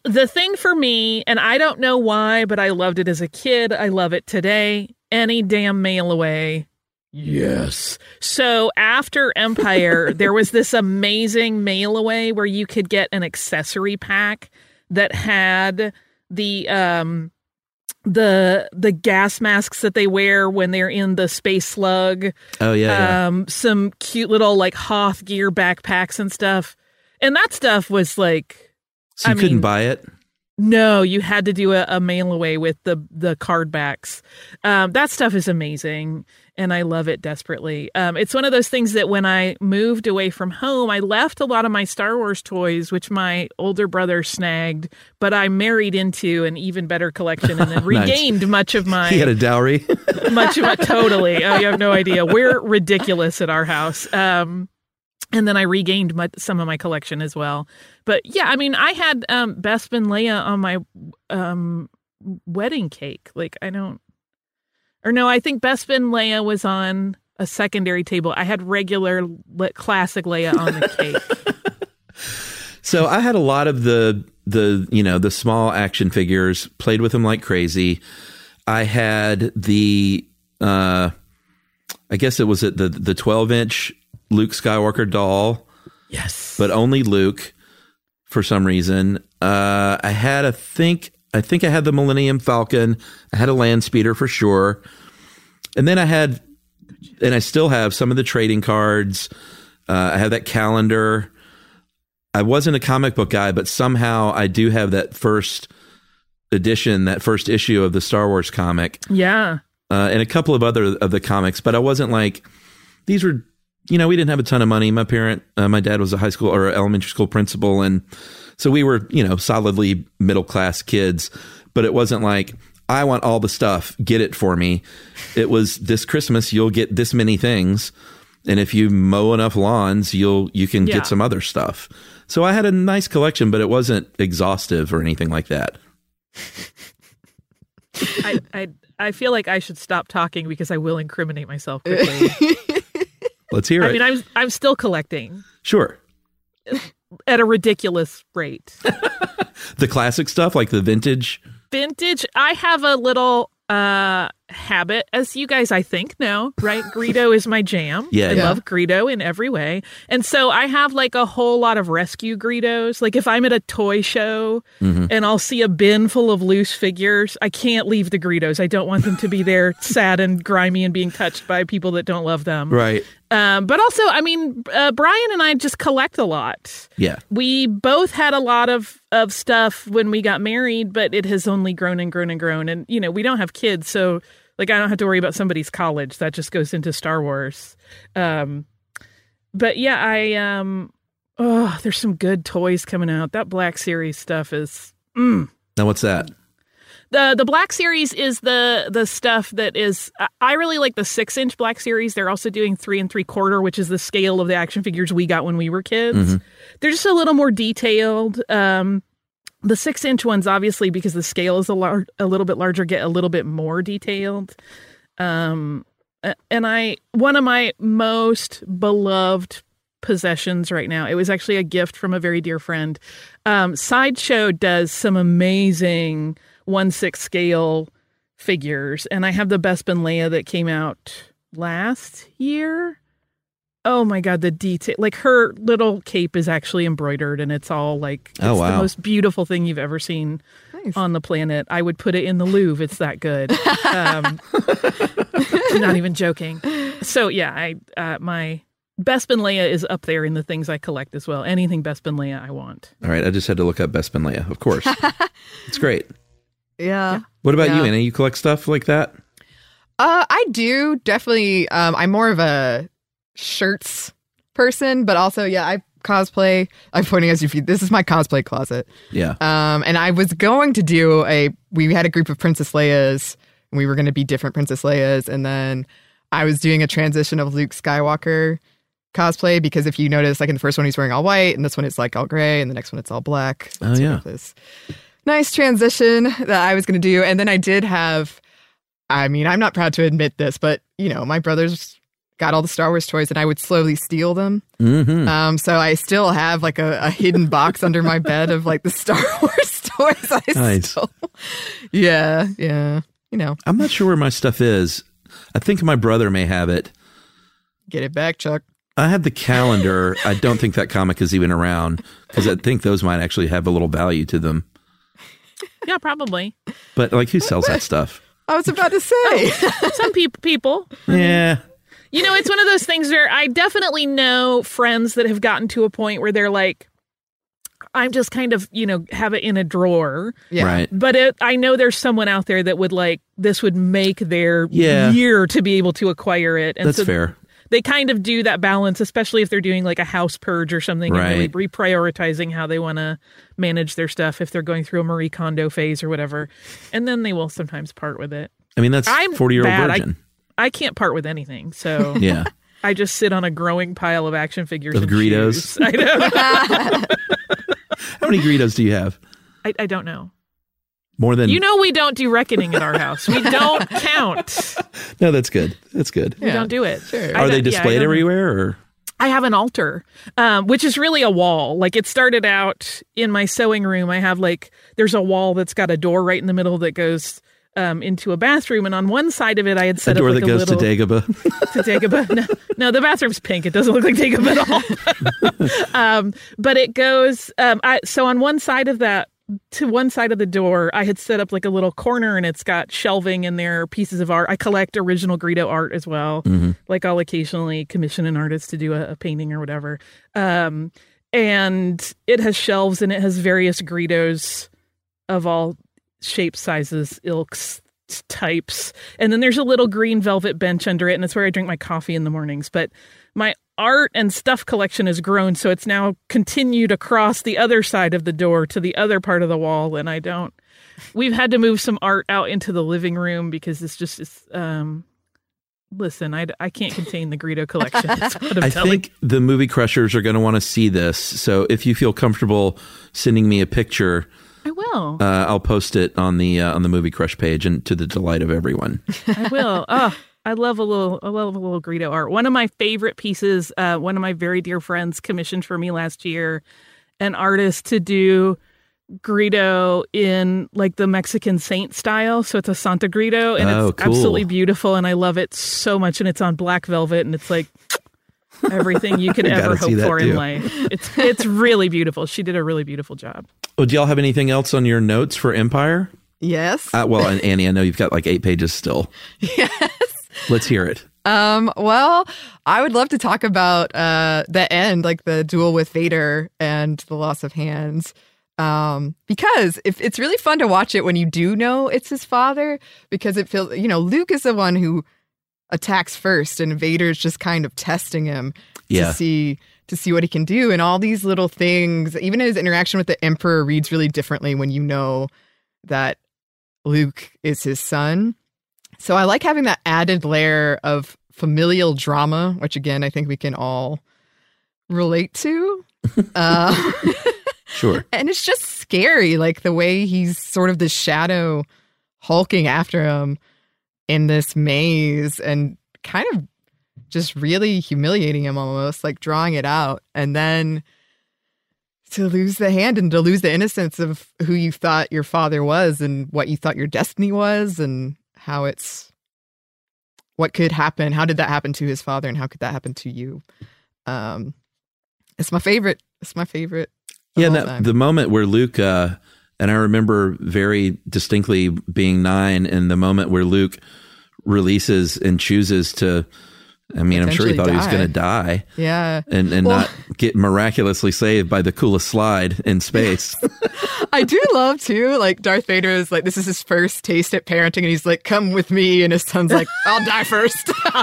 [SPEAKER 5] the thing for me, and I don't know why, but I loved it as a kid. I love it today. Any damn mail away. Yes. So after Empire, there was this amazing mail away where you could get an accessory pack that had the um the the gas masks that they wear when they're in the space slug
[SPEAKER 3] Oh yeah, yeah.
[SPEAKER 5] um some cute little like Hoth gear backpacks and stuff. And that stuff was like
[SPEAKER 3] so you
[SPEAKER 5] I
[SPEAKER 3] couldn't
[SPEAKER 5] mean-
[SPEAKER 3] buy it.
[SPEAKER 5] no, you had to do a, a mail away with the the card backs. Um, that stuff is amazing, and I love it desperately. Um, it's one of those things that when I moved away from home, I left a lot of my Star Wars toys, which my older brother snagged, but I married into an even better collection and then
[SPEAKER 3] Nice.
[SPEAKER 5] regained much of my
[SPEAKER 3] He had a dowry.
[SPEAKER 5] much of it totally. Oh, you have no idea. We're ridiculous at our house. Um, and then I regained my, some of my collection as well. But yeah, I mean, I had um, Bespin Leia on my um, wedding cake. Like I don't, or no, I think Bespin Leia was on a secondary table. I had regular classic Leia on the cake.
[SPEAKER 3] So I had a lot of the the you know the small action figures. Played with them like crazy. I had the uh, I guess it was at the the twelve inch Luke Skywalker doll.
[SPEAKER 5] Yes,
[SPEAKER 3] but only Luke for some reason. Uh, I had a think I think I had the Millennium Falcon. I had a land speeder for sure, and then I had and I still have some of the trading cards. Uh, I have that calendar. I wasn't a comic book guy, but somehow I do have that first edition, that first issue of the Star Wars comic.
[SPEAKER 5] Yeah.
[SPEAKER 3] Uh, and a couple of other of the comics, but I wasn't like these were. You know, we didn't have a ton of money. My parent, uh, my dad was a high school or elementary school principal, and so we were, you know, solidly middle class kids. But it wasn't like I want all the stuff, get it for me. It was this Christmas, you'll get this many things. And if you mow enough lawns, you'll you can
[SPEAKER 5] Yeah.
[SPEAKER 3] get some other stuff. So I had a nice collection, but it wasn't exhaustive or anything like that.
[SPEAKER 5] I, I I feel like I should stop talking because I will incriminate myself quickly.
[SPEAKER 3] Let's hear
[SPEAKER 5] I
[SPEAKER 3] it.
[SPEAKER 5] I mean, I'm I'm still collecting
[SPEAKER 3] sure.
[SPEAKER 5] Uh, at a ridiculous rate.
[SPEAKER 3] The classic stuff like the vintage.
[SPEAKER 5] Vintage. I have a little uh habit, as you guys I think know, right? Greedo is my jam.
[SPEAKER 3] Yeah,
[SPEAKER 5] I
[SPEAKER 3] yeah.
[SPEAKER 5] love Greedo in every way, and so I have like a whole lot of rescue Greedos. Like if I'm at a toy show
[SPEAKER 3] Mhm.
[SPEAKER 5] and I'll see a bin full of loose figures, I can't leave the Greedos. I don't want them to be there sad and grimy and being touched by people that don't love them.
[SPEAKER 3] Right.
[SPEAKER 5] Um, but also, I mean, uh, Brian and I just collect a lot.
[SPEAKER 3] Yeah.
[SPEAKER 5] We both had a lot of, of stuff when we got married, but it has only grown and grown and grown. And, you know, we don't have kids. So, like, I don't have to worry about somebody's college. That just goes into Star Wars. Um, but yeah, I, um, oh, there's some good toys coming out. That Black Series stuff is, mm.
[SPEAKER 3] Now what's that?
[SPEAKER 5] The the black series is the the stuff that is I- really like the six inch black series. They're also doing three and three quarter, which is the scale of the action figures we got when we were kids.
[SPEAKER 3] Mhm.
[SPEAKER 5] They're just a little more detailed. Um, the six inch ones, obviously, because the scale is a lar- a little bit larger, get a little bit more detailed. Um, and I one of my most beloved possessions right now. It was actually a gift from a very dear friend. Um, Sideshow does some amazing one six scale figures, and I have the Bespin Leia that came out last year. Oh my god, the detail! Like her little cape is actually embroidered, and it's all like it's
[SPEAKER 3] Oh,
[SPEAKER 5] the most beautiful thing you've ever seen on the planet. I would put it in the Louvre. It's that good. Um, I'm not even joking. So yeah, I uh, my Bespin Leia is up there in the things I collect as well. Anything Bespin Leia I want.
[SPEAKER 3] All right, I just had to look up Bespin Leia. Of course, it's great.
[SPEAKER 4] Yeah.
[SPEAKER 3] What about you, Anna? You collect stuff like that?
[SPEAKER 4] Uh, I do definitely. Um, I'm more of a shirts person, but also, yeah, I cosplay. I'm pointing as you feed. This is my cosplay closet.
[SPEAKER 3] Yeah.
[SPEAKER 4] Um, and I was going to do a. We had a group of Princess Leia's. And we were going to be different Princess Leia's, and then I was doing a transition of Luke Skywalker cosplay because if you notice, like in the first one, he's wearing all white, and this one it's like all gray, and the next one it's all black. So
[SPEAKER 3] Oh, yeah.
[SPEAKER 4] this nice transition that I was going to do, and then I did have. I mean, I'm not proud to admit this, but you know, my brothers got all the Star Wars toys, and I would slowly steal them.
[SPEAKER 3] Mm-hmm.
[SPEAKER 4] Um, so I still have like a, a hidden box under my bed of like the Star Wars toys I
[SPEAKER 3] Nice.
[SPEAKER 4] stole. Yeah, yeah. You know,
[SPEAKER 3] I'm not sure where my stuff is. I think my brother may have it.
[SPEAKER 4] get it back, Chuck.
[SPEAKER 3] I have the calendar. I don't think that comic is even around because I think those might actually have a little value to them.
[SPEAKER 5] Yeah, probably.
[SPEAKER 3] But like, who sells that stuff?
[SPEAKER 4] I was about to say.
[SPEAKER 5] Some peop people.
[SPEAKER 3] Yeah.
[SPEAKER 5] You know, it's one of those things where I definitely know friends that have gotten to a point where they're like, I'm just kind of, you know, have it in a drawer.
[SPEAKER 4] Yeah.
[SPEAKER 3] Right.
[SPEAKER 5] But it, I know there's someone out there that would like, this would make their
[SPEAKER 3] Yeah.
[SPEAKER 5] year to be able to acquire it. And
[SPEAKER 3] That's
[SPEAKER 5] so
[SPEAKER 3] fair.
[SPEAKER 5] They kind of do that balance, especially if they're doing like a house purge or something and really reprioritizing how they want to manage their stuff if they're going through a Marie Kondo phase or whatever. And then they will sometimes part with it.
[SPEAKER 3] I mean, that's
[SPEAKER 5] I'm
[SPEAKER 3] 40 year old
[SPEAKER 5] bad. I-
[SPEAKER 3] virgin.
[SPEAKER 5] I can't part with anything. So
[SPEAKER 3] yeah.
[SPEAKER 5] I just sit on a growing pile of action figures
[SPEAKER 3] Of
[SPEAKER 5] and
[SPEAKER 3] Greedos?
[SPEAKER 5] shoes. I know.
[SPEAKER 3] How many Greedos do you have?
[SPEAKER 5] I, I don't know.
[SPEAKER 3] More than
[SPEAKER 5] You know we don't do reckoning at our house. We don't count.
[SPEAKER 3] No, that's good. That's good.
[SPEAKER 5] We don't do it.
[SPEAKER 4] Sure.
[SPEAKER 3] Are they
[SPEAKER 5] don't- yeah,
[SPEAKER 3] displayed everywhere or
[SPEAKER 5] I have an altar, um, which is really a wall. Like it started out in my sewing room. I have like there's a wall that's got a door right in the middle that goes um, into a bathroom, and on one side of it, I had
[SPEAKER 3] a
[SPEAKER 5] set
[SPEAKER 3] door
[SPEAKER 5] up like
[SPEAKER 3] that goes
[SPEAKER 5] a little
[SPEAKER 3] to Dagobah?
[SPEAKER 5] to Dagobah. No, no, the bathroom's pink. It doesn't look like Dagobah at all. um, but it goes. Um, I, so on one side of that, to one side of the door, I had set up like a little corner, and it's got shelving in there, pieces of art. I collect original Greedo art as well. Like I'll occasionally commission an artist to do a, a painting or whatever. Um, and it has shelves, and it has various Greedos of all shapes, sizes, ilks, types. And then there's a little green velvet bench under it, and it's where I drink my coffee in the mornings. But my art and stuff collection has grown, so it's now continued across the other side of the door to the other part of the wall, and I don't. We've had to move some art out into the living room because it's just it's, um listen, I, I can't contain the Greedo collection. That's what I'm
[SPEAKER 3] I
[SPEAKER 5] telling
[SPEAKER 3] think the movie crushers are going to want to see this. So if you feel comfortable sending me a picture,
[SPEAKER 5] I will.
[SPEAKER 3] uh, I'll post it on the uh, on the movie crush page, and to the delight of everyone.
[SPEAKER 5] I will. Oh, I love a little, I love a little Greedo art. One of my favorite pieces. Uh, one of my very dear friends commissioned for me last year, an artist to do Greedo in like the Mexican saint style. So it's a Santa Greedo, and
[SPEAKER 3] Oh,
[SPEAKER 5] it's
[SPEAKER 3] cool.
[SPEAKER 5] absolutely beautiful, and I love it so much. And it's on black velvet, and it's like everything you could ever hope
[SPEAKER 3] that
[SPEAKER 5] for in life. It's it's really beautiful. She did a really beautiful job.
[SPEAKER 3] Oh, do y'all have anything else on your notes for Empire?
[SPEAKER 4] Yes.
[SPEAKER 3] Uh, well, and Annie, I know you've got like eight pages still.
[SPEAKER 4] Yes.
[SPEAKER 3] Let's hear it.
[SPEAKER 4] Um, well, I would love to talk about uh the end, like the duel with Vader and the loss of hands. Um, because if it's really fun to watch it when you do know it's his father, because it feels you know, Luke is the one who attacks first and Vader's just kind of testing him
[SPEAKER 3] Yeah.
[SPEAKER 4] to see to see what he can do. And all these little things, even his interaction with the Emperor reads really differently when you know that Luke is his son. So I like having that added layer of familial drama, which again I think we can all relate to. uh,
[SPEAKER 3] Sure.
[SPEAKER 4] and it's just scary, like the way he's sort of the shadow hulking after him in this maze and kind of just really humiliating him almost, like drawing it out. And then to lose the hand and to lose the innocence of who you thought your father was and what you thought your destiny was and how it's what could happen. How did that happen to his father and how could that happen to you? Um, it's my favorite. It's my favorite.
[SPEAKER 3] Yeah, that, the moment where Luke, uh, and I remember very distinctly being nine, and the moment where Luke releases and chooses to. I mean, I'm sure he thought he was going to die.
[SPEAKER 4] Yeah.
[SPEAKER 3] And and
[SPEAKER 4] Well-
[SPEAKER 3] not get miraculously saved by the coolest slide in space.
[SPEAKER 4] I do love too. Like Darth Vader is like, this is his first taste at parenting, and he's like, "Come with me," and his son's like, "I'll die first.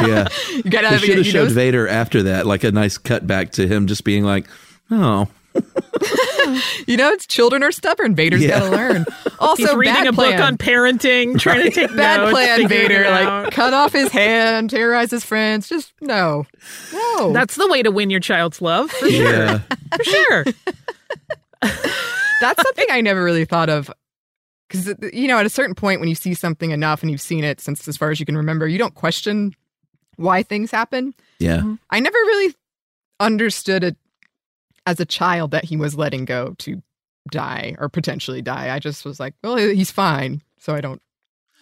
[SPEAKER 3] yeah.
[SPEAKER 4] you gotta have
[SPEAKER 3] should have
[SPEAKER 4] you know,
[SPEAKER 3] showed Vader after that, like a nice cutback to him just being like, "Oh,
[SPEAKER 4] you know, it's children are stubborn. Vader's
[SPEAKER 3] Yeah.
[SPEAKER 4] gotta learn. Also,
[SPEAKER 5] He's reading
[SPEAKER 4] bad
[SPEAKER 5] a
[SPEAKER 4] plan.
[SPEAKER 5] book on parenting, trying to take
[SPEAKER 4] bad
[SPEAKER 5] notes,
[SPEAKER 4] plan, Vader. Like, cut off his hand, terrorize his friends. Just no, no.
[SPEAKER 5] That's the way to win your child's love, for sure.
[SPEAKER 3] yeah."
[SPEAKER 5] For sure.
[SPEAKER 4] That's something I never really thought of. Because, you know, at a certain point, when you see something enough and you've seen it since as far as you can remember, you don't question why things happen.
[SPEAKER 3] Yeah.
[SPEAKER 4] I never really understood it as a child that he was letting go to die or potentially die. I just was like, well, he's fine. So I don't,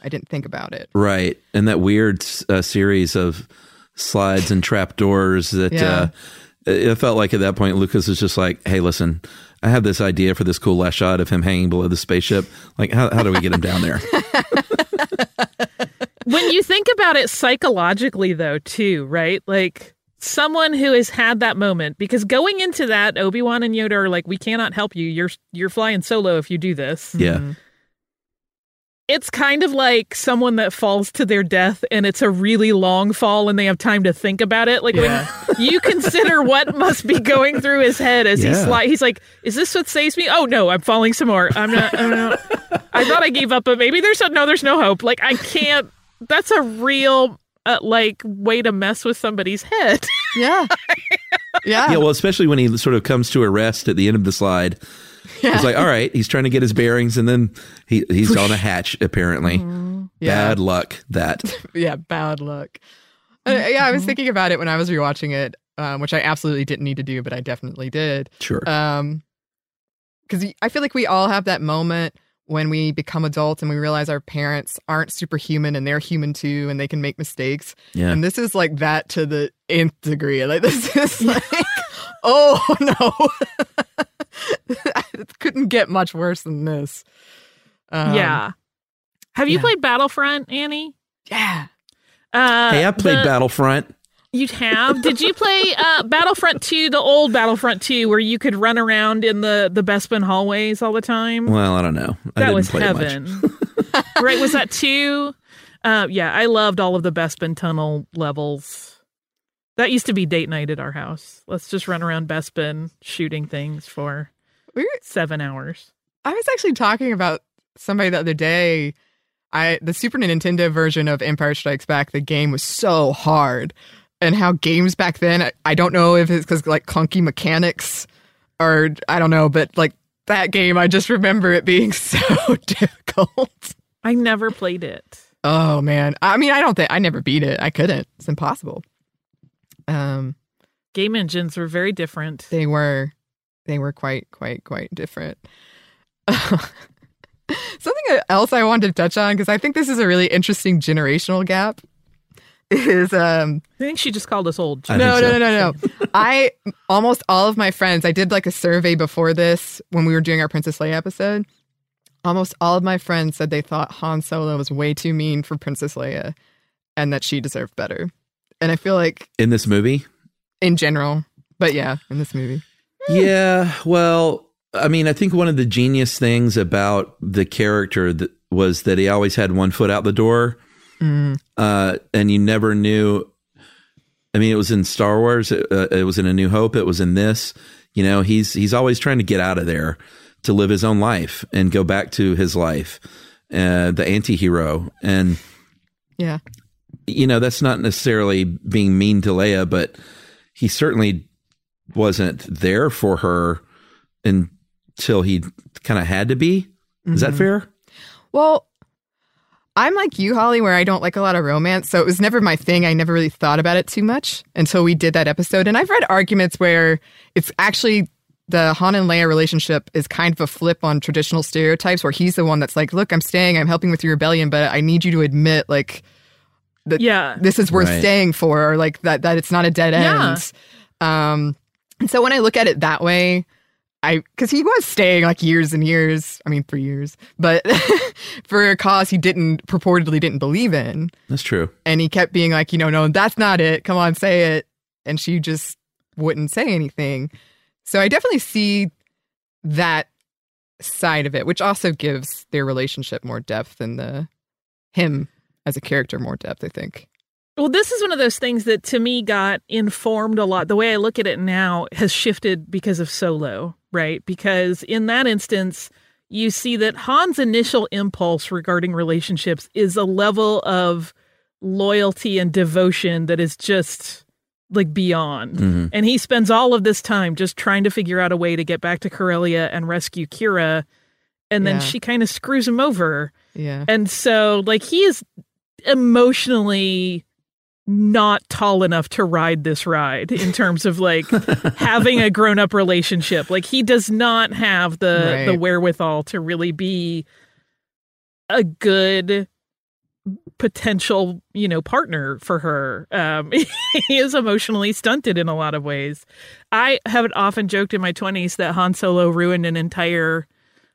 [SPEAKER 4] I didn't think about it.
[SPEAKER 3] Right. And that weird uh, series of slides and trap doors that
[SPEAKER 4] Yeah.
[SPEAKER 3] uh, it it felt like at that point Lucas was just like, hey, listen, I have this idea for this cool last shot of him hanging below the spaceship. Like, how, how do we get him down there?
[SPEAKER 5] when you think about it psychologically though too right like someone who has had that moment because going into that obi-wan and yoda are like we cannot help you. You're you're flying solo if you do this.
[SPEAKER 3] Yeah. Mm-hmm.
[SPEAKER 5] it's kind of like someone that falls to their death and it's a really long fall and they have time to think about it. Like
[SPEAKER 4] Yeah.
[SPEAKER 5] when you consider what must be going through his head as he
[SPEAKER 3] Yeah.
[SPEAKER 5] slides he's like is this what saves me? Oh no i'm falling some more. I'm not, I'm not i thought i gave up but maybe there's a, no there's no hope. Like i can't that's a real uh, like way to mess with somebody's head.
[SPEAKER 4] Yeah. Yeah.
[SPEAKER 3] Yeah, well, especially when he sort of comes to a rest at the end of the slide.
[SPEAKER 4] Yeah.
[SPEAKER 3] It's like, all right, he's trying to get his bearings, and then he he's on a hatch. Apparently,
[SPEAKER 4] Yeah.
[SPEAKER 3] bad luck. That
[SPEAKER 4] yeah, bad luck. Uh, yeah, I was thinking about it when I was rewatching it, um, which I absolutely didn't need to do, but I definitely did.
[SPEAKER 3] sure.
[SPEAKER 4] Um, because I feel like we all have that moment when we become adults and we realize our parents aren't superhuman and they're human too, and they can make mistakes.
[SPEAKER 3] yeah,
[SPEAKER 4] And this is like that to the nth degree. Like this is like, oh no, it couldn't get much worse than this. Um,
[SPEAKER 5] yeah. Have you
[SPEAKER 4] yeah.
[SPEAKER 5] played Battlefront, Annie?
[SPEAKER 4] yeah.
[SPEAKER 5] Uh,
[SPEAKER 3] hey, I played
[SPEAKER 5] the-
[SPEAKER 3] Battlefront.
[SPEAKER 5] You have? Did you play uh, Battlefront 2, the old Battlefront 2, where you could run around in the, the Bespin hallways all the time?
[SPEAKER 3] Well, I don't know. I
[SPEAKER 5] that
[SPEAKER 3] didn't
[SPEAKER 5] was
[SPEAKER 3] play it much.
[SPEAKER 5] heaven. right? Was that 2? Uh, yeah, I loved all of the Bespin tunnel levels. That used to be date night at our house. Let's just run around Bespin shooting things for
[SPEAKER 4] We were-
[SPEAKER 5] seven hours.
[SPEAKER 4] I was actually talking about somebody the other day. I the Super Nintendo version of Empire Strikes Back, the game was so hard, and how games back then. I, don't know if it's because like clunky mechanics, or I don't know, but like that game, I just remember it being so difficult.
[SPEAKER 5] I never played it.
[SPEAKER 4] Oh man, I mean, I don't think I never beat it. I couldn't. It's impossible. Um,
[SPEAKER 5] Game engines were very different.
[SPEAKER 4] they were, they were quite, quite, quite different. Something else I wanted to touch on because I think this is a really interesting generational gap. Is um
[SPEAKER 5] I think she just called us old.
[SPEAKER 4] No,
[SPEAKER 3] think
[SPEAKER 4] no,
[SPEAKER 3] so.
[SPEAKER 4] no no no I almost all of my friends I did like a survey before this when we were doing our Princess Leia episode. Almost all of my friends said they thought Han Solo was way too mean for Princess Leia, and that she deserved better. And I feel like
[SPEAKER 3] In this movie,
[SPEAKER 4] in general, but yeah, in this movie,
[SPEAKER 3] yeah. Well, I mean, I think one of the genius things about the character that was that he always had one foot out the door,
[SPEAKER 4] Mm.
[SPEAKER 3] uh, and you never knew. I mean, it was in Star Wars. It, uh, it was in A New Hope. It was in this. You know, he's he's always trying to get out of there to live his own life and go back to his life, uh, the anti-hero. And
[SPEAKER 4] yeah,
[SPEAKER 3] you know, that's not necessarily being mean to Leia, but he certainly wasn't there for her until he kind of had to be. Is that
[SPEAKER 4] Mhm.
[SPEAKER 3] fair?
[SPEAKER 4] Well, I'm like you, Holly, where I don't like a lot of romance. So it was never my thing. I never really thought about it too much until we did that episode. And I've read arguments where it's actually the Han and Leia relationship is kind of a flip on traditional stereotypes where he's the one that's like, look, I'm staying, I'm helping with your rebellion, but I need you to admit, like, that
[SPEAKER 5] Yeah.
[SPEAKER 4] this is worth
[SPEAKER 3] Right.
[SPEAKER 4] staying for, or like that, that it's not a dead
[SPEAKER 5] Yeah.
[SPEAKER 4] end. Um, and so when I look at it that way, I because he was staying like years and years. I mean, for years, but for a cause he didn't purportedly didn't believe in,
[SPEAKER 3] That's true.
[SPEAKER 4] and he kept being like, you know, no, that's not it. Come on, say it, and she just wouldn't say anything. So I definitely see that side of it, which also gives their relationship more depth and the him as a character more depth. I think.
[SPEAKER 5] Well, this is one of those things that to me got informed a lot. The way I look at it now has shifted because of Solo, right? Because in that instance, you see that Han's initial impulse regarding relationships is a level of loyalty and devotion that is just like beyond.
[SPEAKER 3] Mhm.
[SPEAKER 5] And he spends all of this time just trying to figure out a way to get back to Corellia and rescue Qi'ra. And then
[SPEAKER 4] Yeah.
[SPEAKER 5] she kind of screws him over.
[SPEAKER 4] Yeah.
[SPEAKER 5] And so, like, he is emotionally not tall enough to ride this ride in terms of like having a grown up relationship. Like, he does not have the
[SPEAKER 4] Right.
[SPEAKER 5] the wherewithal to really be a good potential you know partner for her um he is emotionally stunted in a lot of ways i have often joked in my 20s that han solo ruined an entire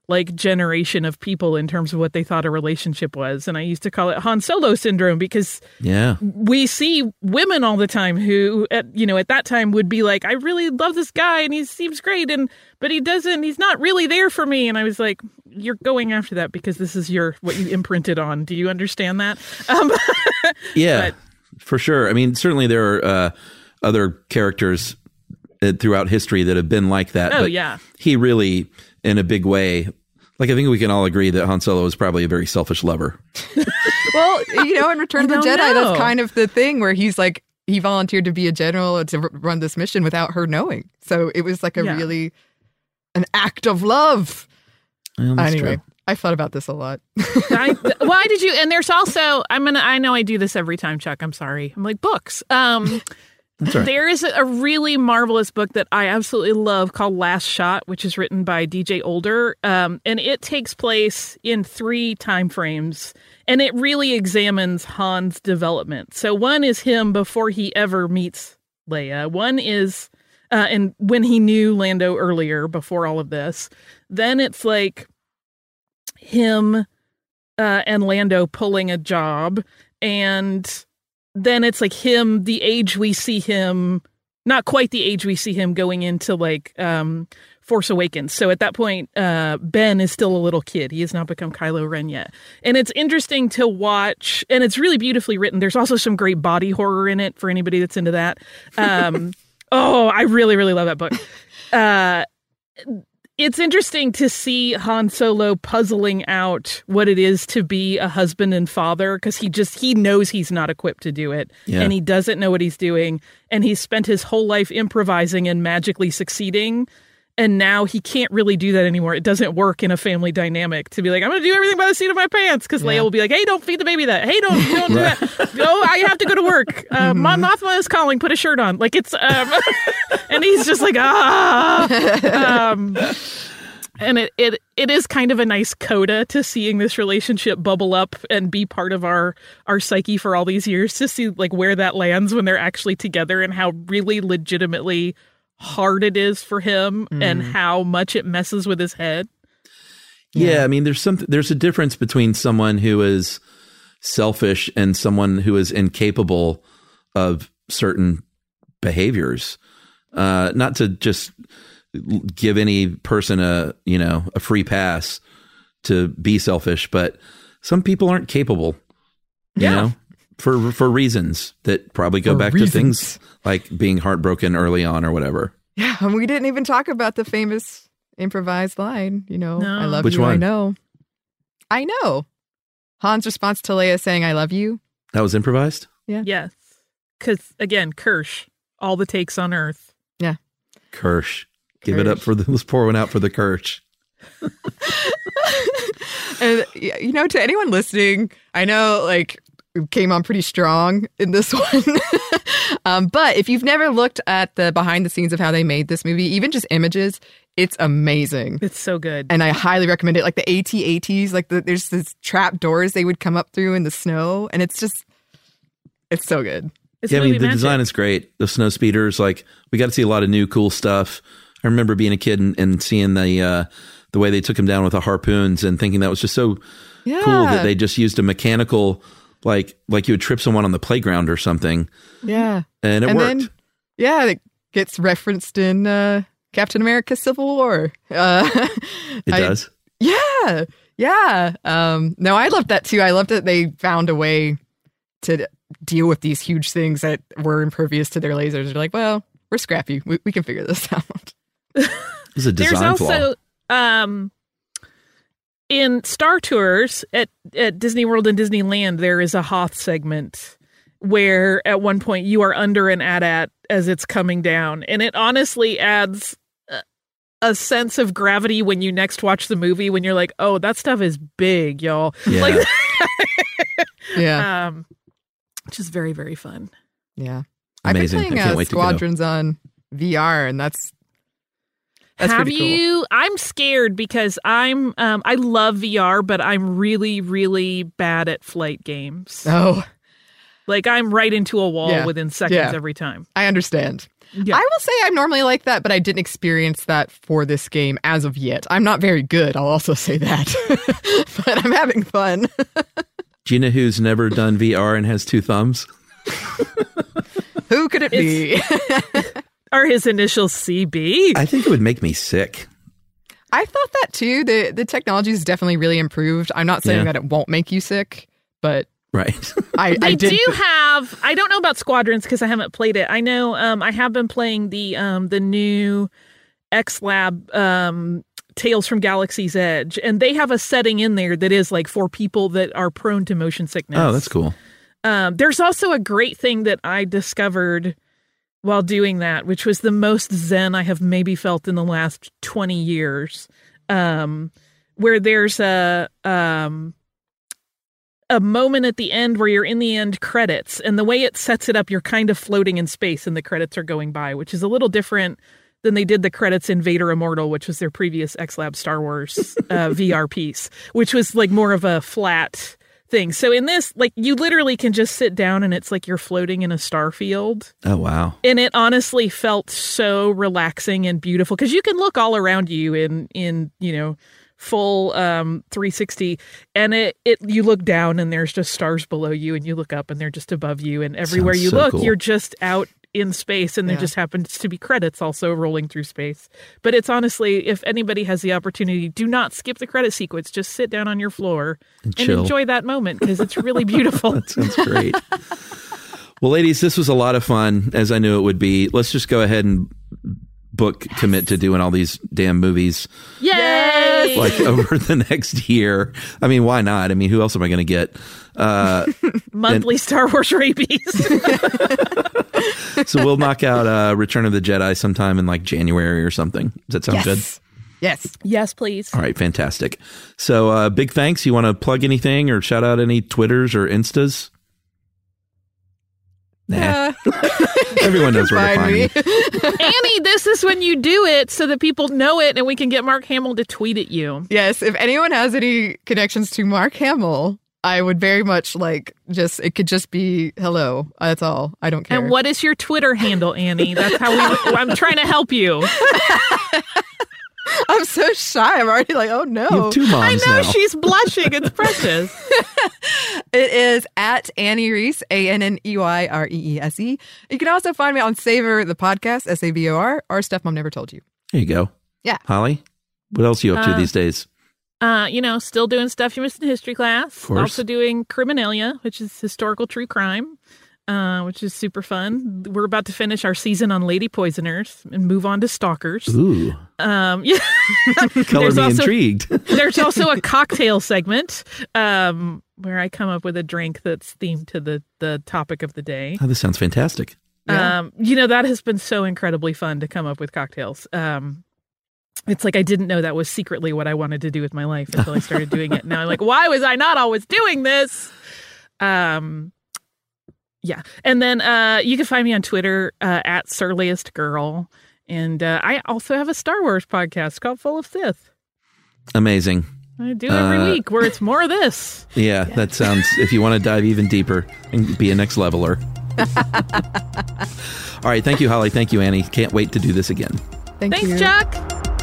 [SPEAKER 5] like generation of people in terms of what they thought a relationship was and i used to call it han solo syndrome because
[SPEAKER 3] Yeah.
[SPEAKER 5] we see women all the time who at you know at that time would be like i really love this guy and he seems great and but he doesn't he's not really there for me and i was like you're going after that because this is your what you imprinted on do you understand that um
[SPEAKER 3] Yeah,
[SPEAKER 5] But-
[SPEAKER 3] for sure. I mean, certainly there are uh, other characters uh, throughout history that have been like that.
[SPEAKER 5] Oh,
[SPEAKER 3] but
[SPEAKER 5] yeah.
[SPEAKER 3] he really, in a big way, like I think we can all agree that Han Solo is probably a very selfish lover.
[SPEAKER 4] well, you know, in Return of the Jedi,
[SPEAKER 5] know.
[SPEAKER 4] that's kind of the thing where he's like he volunteered to be a general to run this mission without her knowing. So it was like a
[SPEAKER 5] Yeah.
[SPEAKER 4] really an act of love.
[SPEAKER 3] Well, that's
[SPEAKER 4] anyway,
[SPEAKER 3] true.
[SPEAKER 4] I thought about this a lot.
[SPEAKER 5] I, why did you? And there's also I'm gonna. I know I do this every time, Chuck. I'm sorry. I'm like books. Um,
[SPEAKER 3] That's all right.
[SPEAKER 5] there is a really marvelous book that I absolutely love called Last Shot, which is written by DJ Older, um, and it takes place in three time frames, and it really examines Han's development. So one is him before he ever meets Leia. One is uh, and when he knew Lando earlier, before all of this. Then it's like him uh, and Lando pulling a job, and then it's like him, the age we see him, not quite the age we see him going into like um, Force Awakens. So at that point, uh, Ben is still a little kid. He has not become Kylo Ren yet, and it's interesting to watch, and it's really beautifully written. There's also some great body horror in it for anybody that's into that. Um, oh, I really, really love that book. Uh, it's interesting to see Han Solo puzzling out what it is to be a husband and father because he just he knows he's not equipped to do it.
[SPEAKER 3] Yeah.
[SPEAKER 5] and he doesn't know what he's doing. And he's spent his whole life improvising and magically succeeding and now he can't really do that anymore. It doesn't work in a family dynamic to be like, I'm going to do everything by the seat of my pants because Leia will be like, Hey, don't feed the baby that. Hey, don't don't do that. No, I have to go to work. Uh, Mon Mothma is calling. Put a shirt on. Like it's um, and he's just like ah. Um, and it, it it is kind of a nice coda to seeing this relationship bubble up and be part of our our psyche for all these years to see like where that lands when they're actually together and how really legitimately hard it is for him and how much it messes with his head.
[SPEAKER 3] Yeah, I mean, there's some there's a difference between someone who is selfish and someone who is incapable of certain behaviors. Uh, not to just give any person a you know a free pass to be selfish, but some people aren't capable. You
[SPEAKER 5] Yeah.
[SPEAKER 3] know, for for reasons that probably go
[SPEAKER 4] For
[SPEAKER 3] back to things like being heartbroken early on or whatever.
[SPEAKER 4] Yeah, and we didn't even talk about the famous improvised line. You know,
[SPEAKER 5] No.
[SPEAKER 4] I love
[SPEAKER 3] Which
[SPEAKER 4] you. I know. I know. Han's response to Leia saying "I love you."
[SPEAKER 3] That was improvised. Yeah.
[SPEAKER 5] Yes. Cuz again, Kersh, all the takes on earth.
[SPEAKER 3] Yeah. Kersh, give it up for the let's pour one out for the Kersh.
[SPEAKER 4] and you know, to anyone listening, I know like we came on pretty strong in this one. um, but if you've never looked at the behind the scenes of how they made this movie, even just images, it's amazing.
[SPEAKER 5] It's so good.
[SPEAKER 4] And I highly recommend it. Like the AT-ATs, like the, there's this trap doors they would come up through in the snow, and it's just, it's so good.
[SPEAKER 5] It's
[SPEAKER 3] yeah, I mean the
[SPEAKER 5] magic.
[SPEAKER 3] design is great. The snow speeders, like we got to see a lot of new cool stuff. I remember being a kid and, and seeing the uh, the way they took him down with the harpoons and thinking that was just so
[SPEAKER 4] Yeah.
[SPEAKER 3] cool that they just used a mechanical like like you would trip someone on the playground or something,
[SPEAKER 4] Yeah.
[SPEAKER 3] and it
[SPEAKER 4] and
[SPEAKER 3] worked.
[SPEAKER 4] then, yeah, it gets referenced in uh, Captain America: Civil War. Uh,
[SPEAKER 3] it
[SPEAKER 4] I-
[SPEAKER 3] does.
[SPEAKER 4] Yeah, yeah. Um, no, I loved that too. I loved that they found a way to deal with these huge things that were impervious to their lasers. They're like, well, we're scrappy. We, we can figure this out.
[SPEAKER 3] It's a
[SPEAKER 5] There's
[SPEAKER 3] design flaw.
[SPEAKER 5] also um in Star Tours at at Disney World and Disneyland there is a Hoth segment where at one point you are under an AT-AT as it's coming down and it honestly adds a, a sense of gravity when you next watch the movie when you're like oh that stuff is big y'all
[SPEAKER 3] Yeah.
[SPEAKER 5] like
[SPEAKER 4] Yeah,
[SPEAKER 5] um which is very very fun
[SPEAKER 4] yeah.
[SPEAKER 3] Amazing.
[SPEAKER 4] I've been
[SPEAKER 3] I
[SPEAKER 4] playing
[SPEAKER 3] can't
[SPEAKER 4] uh,
[SPEAKER 3] wait to go.
[SPEAKER 4] Squadrons on VR, and that's that's
[SPEAKER 5] have
[SPEAKER 4] cool.
[SPEAKER 5] you i'm scared because i'm um i love vr but i'm really really bad at flight games
[SPEAKER 4] Oh,
[SPEAKER 5] like i'm right into a wall
[SPEAKER 4] Yeah.
[SPEAKER 5] within seconds
[SPEAKER 4] Yeah.
[SPEAKER 5] every time
[SPEAKER 4] I understand.
[SPEAKER 5] Yeah.
[SPEAKER 4] I will say I'm normally like that, but I didn't experience that for this game as of yet. I'm not very good. I'll also say that, but I'm having fun.
[SPEAKER 3] Gina, who's never done VR and has two thumbs.
[SPEAKER 4] Who could it be?
[SPEAKER 5] are his initials cb
[SPEAKER 3] I think it would make me sick.
[SPEAKER 4] I thought that too. The the technology has definitely really improved. I'm not saying
[SPEAKER 3] Yeah.
[SPEAKER 4] that it won't make you sick, but
[SPEAKER 3] Right.
[SPEAKER 4] I,
[SPEAKER 5] they
[SPEAKER 4] I did.
[SPEAKER 5] do have i don't know about squadrons because i haven't played it i know um i have been playing the um the new x lab um Tales from Galaxy's Edge, and they have a setting in there that is like for people that are prone to motion sickness.
[SPEAKER 3] Oh, that's cool.
[SPEAKER 5] Um, there's also a great thing that I discovered while doing that, which was the most zen I have maybe felt in the last 20 years. Um, where there's a um, a moment at the end where you're in the end credits, and the way it sets it up, you're kind of floating in space, and the credits are going by, which is a little different than they did the credits in Vader Immortal, which was their previous X Lab Star Wars uh, VR piece, which was like more of a flat thing. So in this, like you literally can just sit down and it's like you're floating in a star field.
[SPEAKER 3] Oh wow.
[SPEAKER 5] And it honestly felt so relaxing and beautiful because you can look all around you in in, you know, full um 360 and it it you look down and there's just stars below you and you look up and they're just above you and everywhere
[SPEAKER 3] Sounds
[SPEAKER 5] you
[SPEAKER 3] so
[SPEAKER 5] look
[SPEAKER 3] cool.
[SPEAKER 5] you're just out in space and there
[SPEAKER 4] Yeah.
[SPEAKER 5] just happens to be credits also rolling through space but it's honestly if anybody has the opportunity do not skip the credit sequence just sit down on your floor
[SPEAKER 3] And
[SPEAKER 5] and enjoy that moment because it's really beautiful
[SPEAKER 3] That sounds great. well, ladies, this was a lot of fun, as I knew it would be. Let's just go ahead and book commit to doing all these damn movies
[SPEAKER 5] Yay!
[SPEAKER 3] like over the next year. I mean, why not? I mean, who else am I going to get? Uh,
[SPEAKER 5] monthly Star Wars rabies.
[SPEAKER 3] so we'll knock out uh, Return of the Jedi sometime in like January or something. Does that sound good?
[SPEAKER 4] Yes.
[SPEAKER 5] yes, please.
[SPEAKER 3] All right, fantastic. So, uh, big thanks. You want to plug anything or shout out any Twitters or Instas? Nah.
[SPEAKER 4] Yeah.
[SPEAKER 3] Everyone knows where to find me.
[SPEAKER 5] Anney, this is when you do it so that people know it and we can get Mark Hamill to tweet at you.
[SPEAKER 4] yes. If anyone has any connections to Mark Hamill, I would very much like just it could just be hello. That's all. I don't care.
[SPEAKER 5] And what is your Twitter handle, Anney? That's how we. I'm trying to help you.
[SPEAKER 4] I'm so shy. I'm already like, oh no.
[SPEAKER 3] You have two moms
[SPEAKER 5] I know
[SPEAKER 3] now.
[SPEAKER 5] she's blushing. It's precious.
[SPEAKER 4] It is at Anney Reese, A N N E Y R E E S E. You can also find me on Savor the podcast, S A V O R, or Stuff Mom Never Told You.
[SPEAKER 3] There you go.
[SPEAKER 4] Yeah.
[SPEAKER 3] Holly, what else are you up to
[SPEAKER 5] Uh,
[SPEAKER 3] these days?
[SPEAKER 5] Uh, you know, still doing stuff you missed in history class. Also doing Criminalia, which is historical true crime, uh, which is super fun. We're about to finish our season on lady poisoners and move on to stalkers.
[SPEAKER 3] Ooh,
[SPEAKER 5] Um, yeah.
[SPEAKER 3] color
[SPEAKER 5] There's
[SPEAKER 3] me
[SPEAKER 5] also-
[SPEAKER 3] intrigued.
[SPEAKER 5] There's also a cocktail segment um, where I come up with a drink that's themed to the the topic of the day.
[SPEAKER 3] oh, this sounds fantastic.
[SPEAKER 4] Yeah.
[SPEAKER 5] Um, you know that has been so incredibly fun to come up with cocktails. Um, it's like I didn't know that was secretly what I wanted to do with my life until I started doing it. Now I'm like, why was I not always doing this? Um, yeah, and then uh, you can find me on Twitter uh, at surliest girl, and uh, I also have a Star Wars podcast called Full of Sith.
[SPEAKER 3] Amazing.
[SPEAKER 5] I do every
[SPEAKER 3] Uh,
[SPEAKER 5] week where it's more of this.
[SPEAKER 3] Yeah, that sounds. If you want to dive even deeper and be a next leveler. All right, thank you, Holly. Thank you, Anney. Can't wait to do this again.
[SPEAKER 4] Thank
[SPEAKER 5] Thanks,
[SPEAKER 4] you.
[SPEAKER 5] Chuck.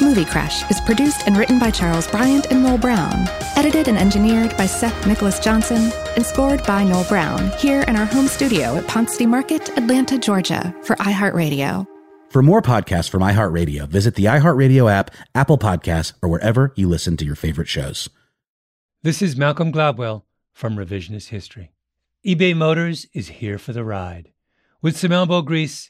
[SPEAKER 9] Movie Crash is produced and written by Charles Bryant and Noel Brown, edited and engineered by Seth Nicholas Johnson, and scored by Noel Brown here in our home studio at Ponce City Market, Atlanta, Georgia, for iHeartRadio.
[SPEAKER 10] For more podcasts from iHeartRadio, visit the iHeartRadio app, Apple Podcasts, or wherever you listen to your favorite shows.
[SPEAKER 11] This is Malcolm Gladwell from Revisionist History. eBay Motors is here for the ride. With some elbow grease,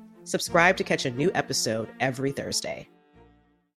[SPEAKER 6] Subscribe to catch a new episode every Thursday.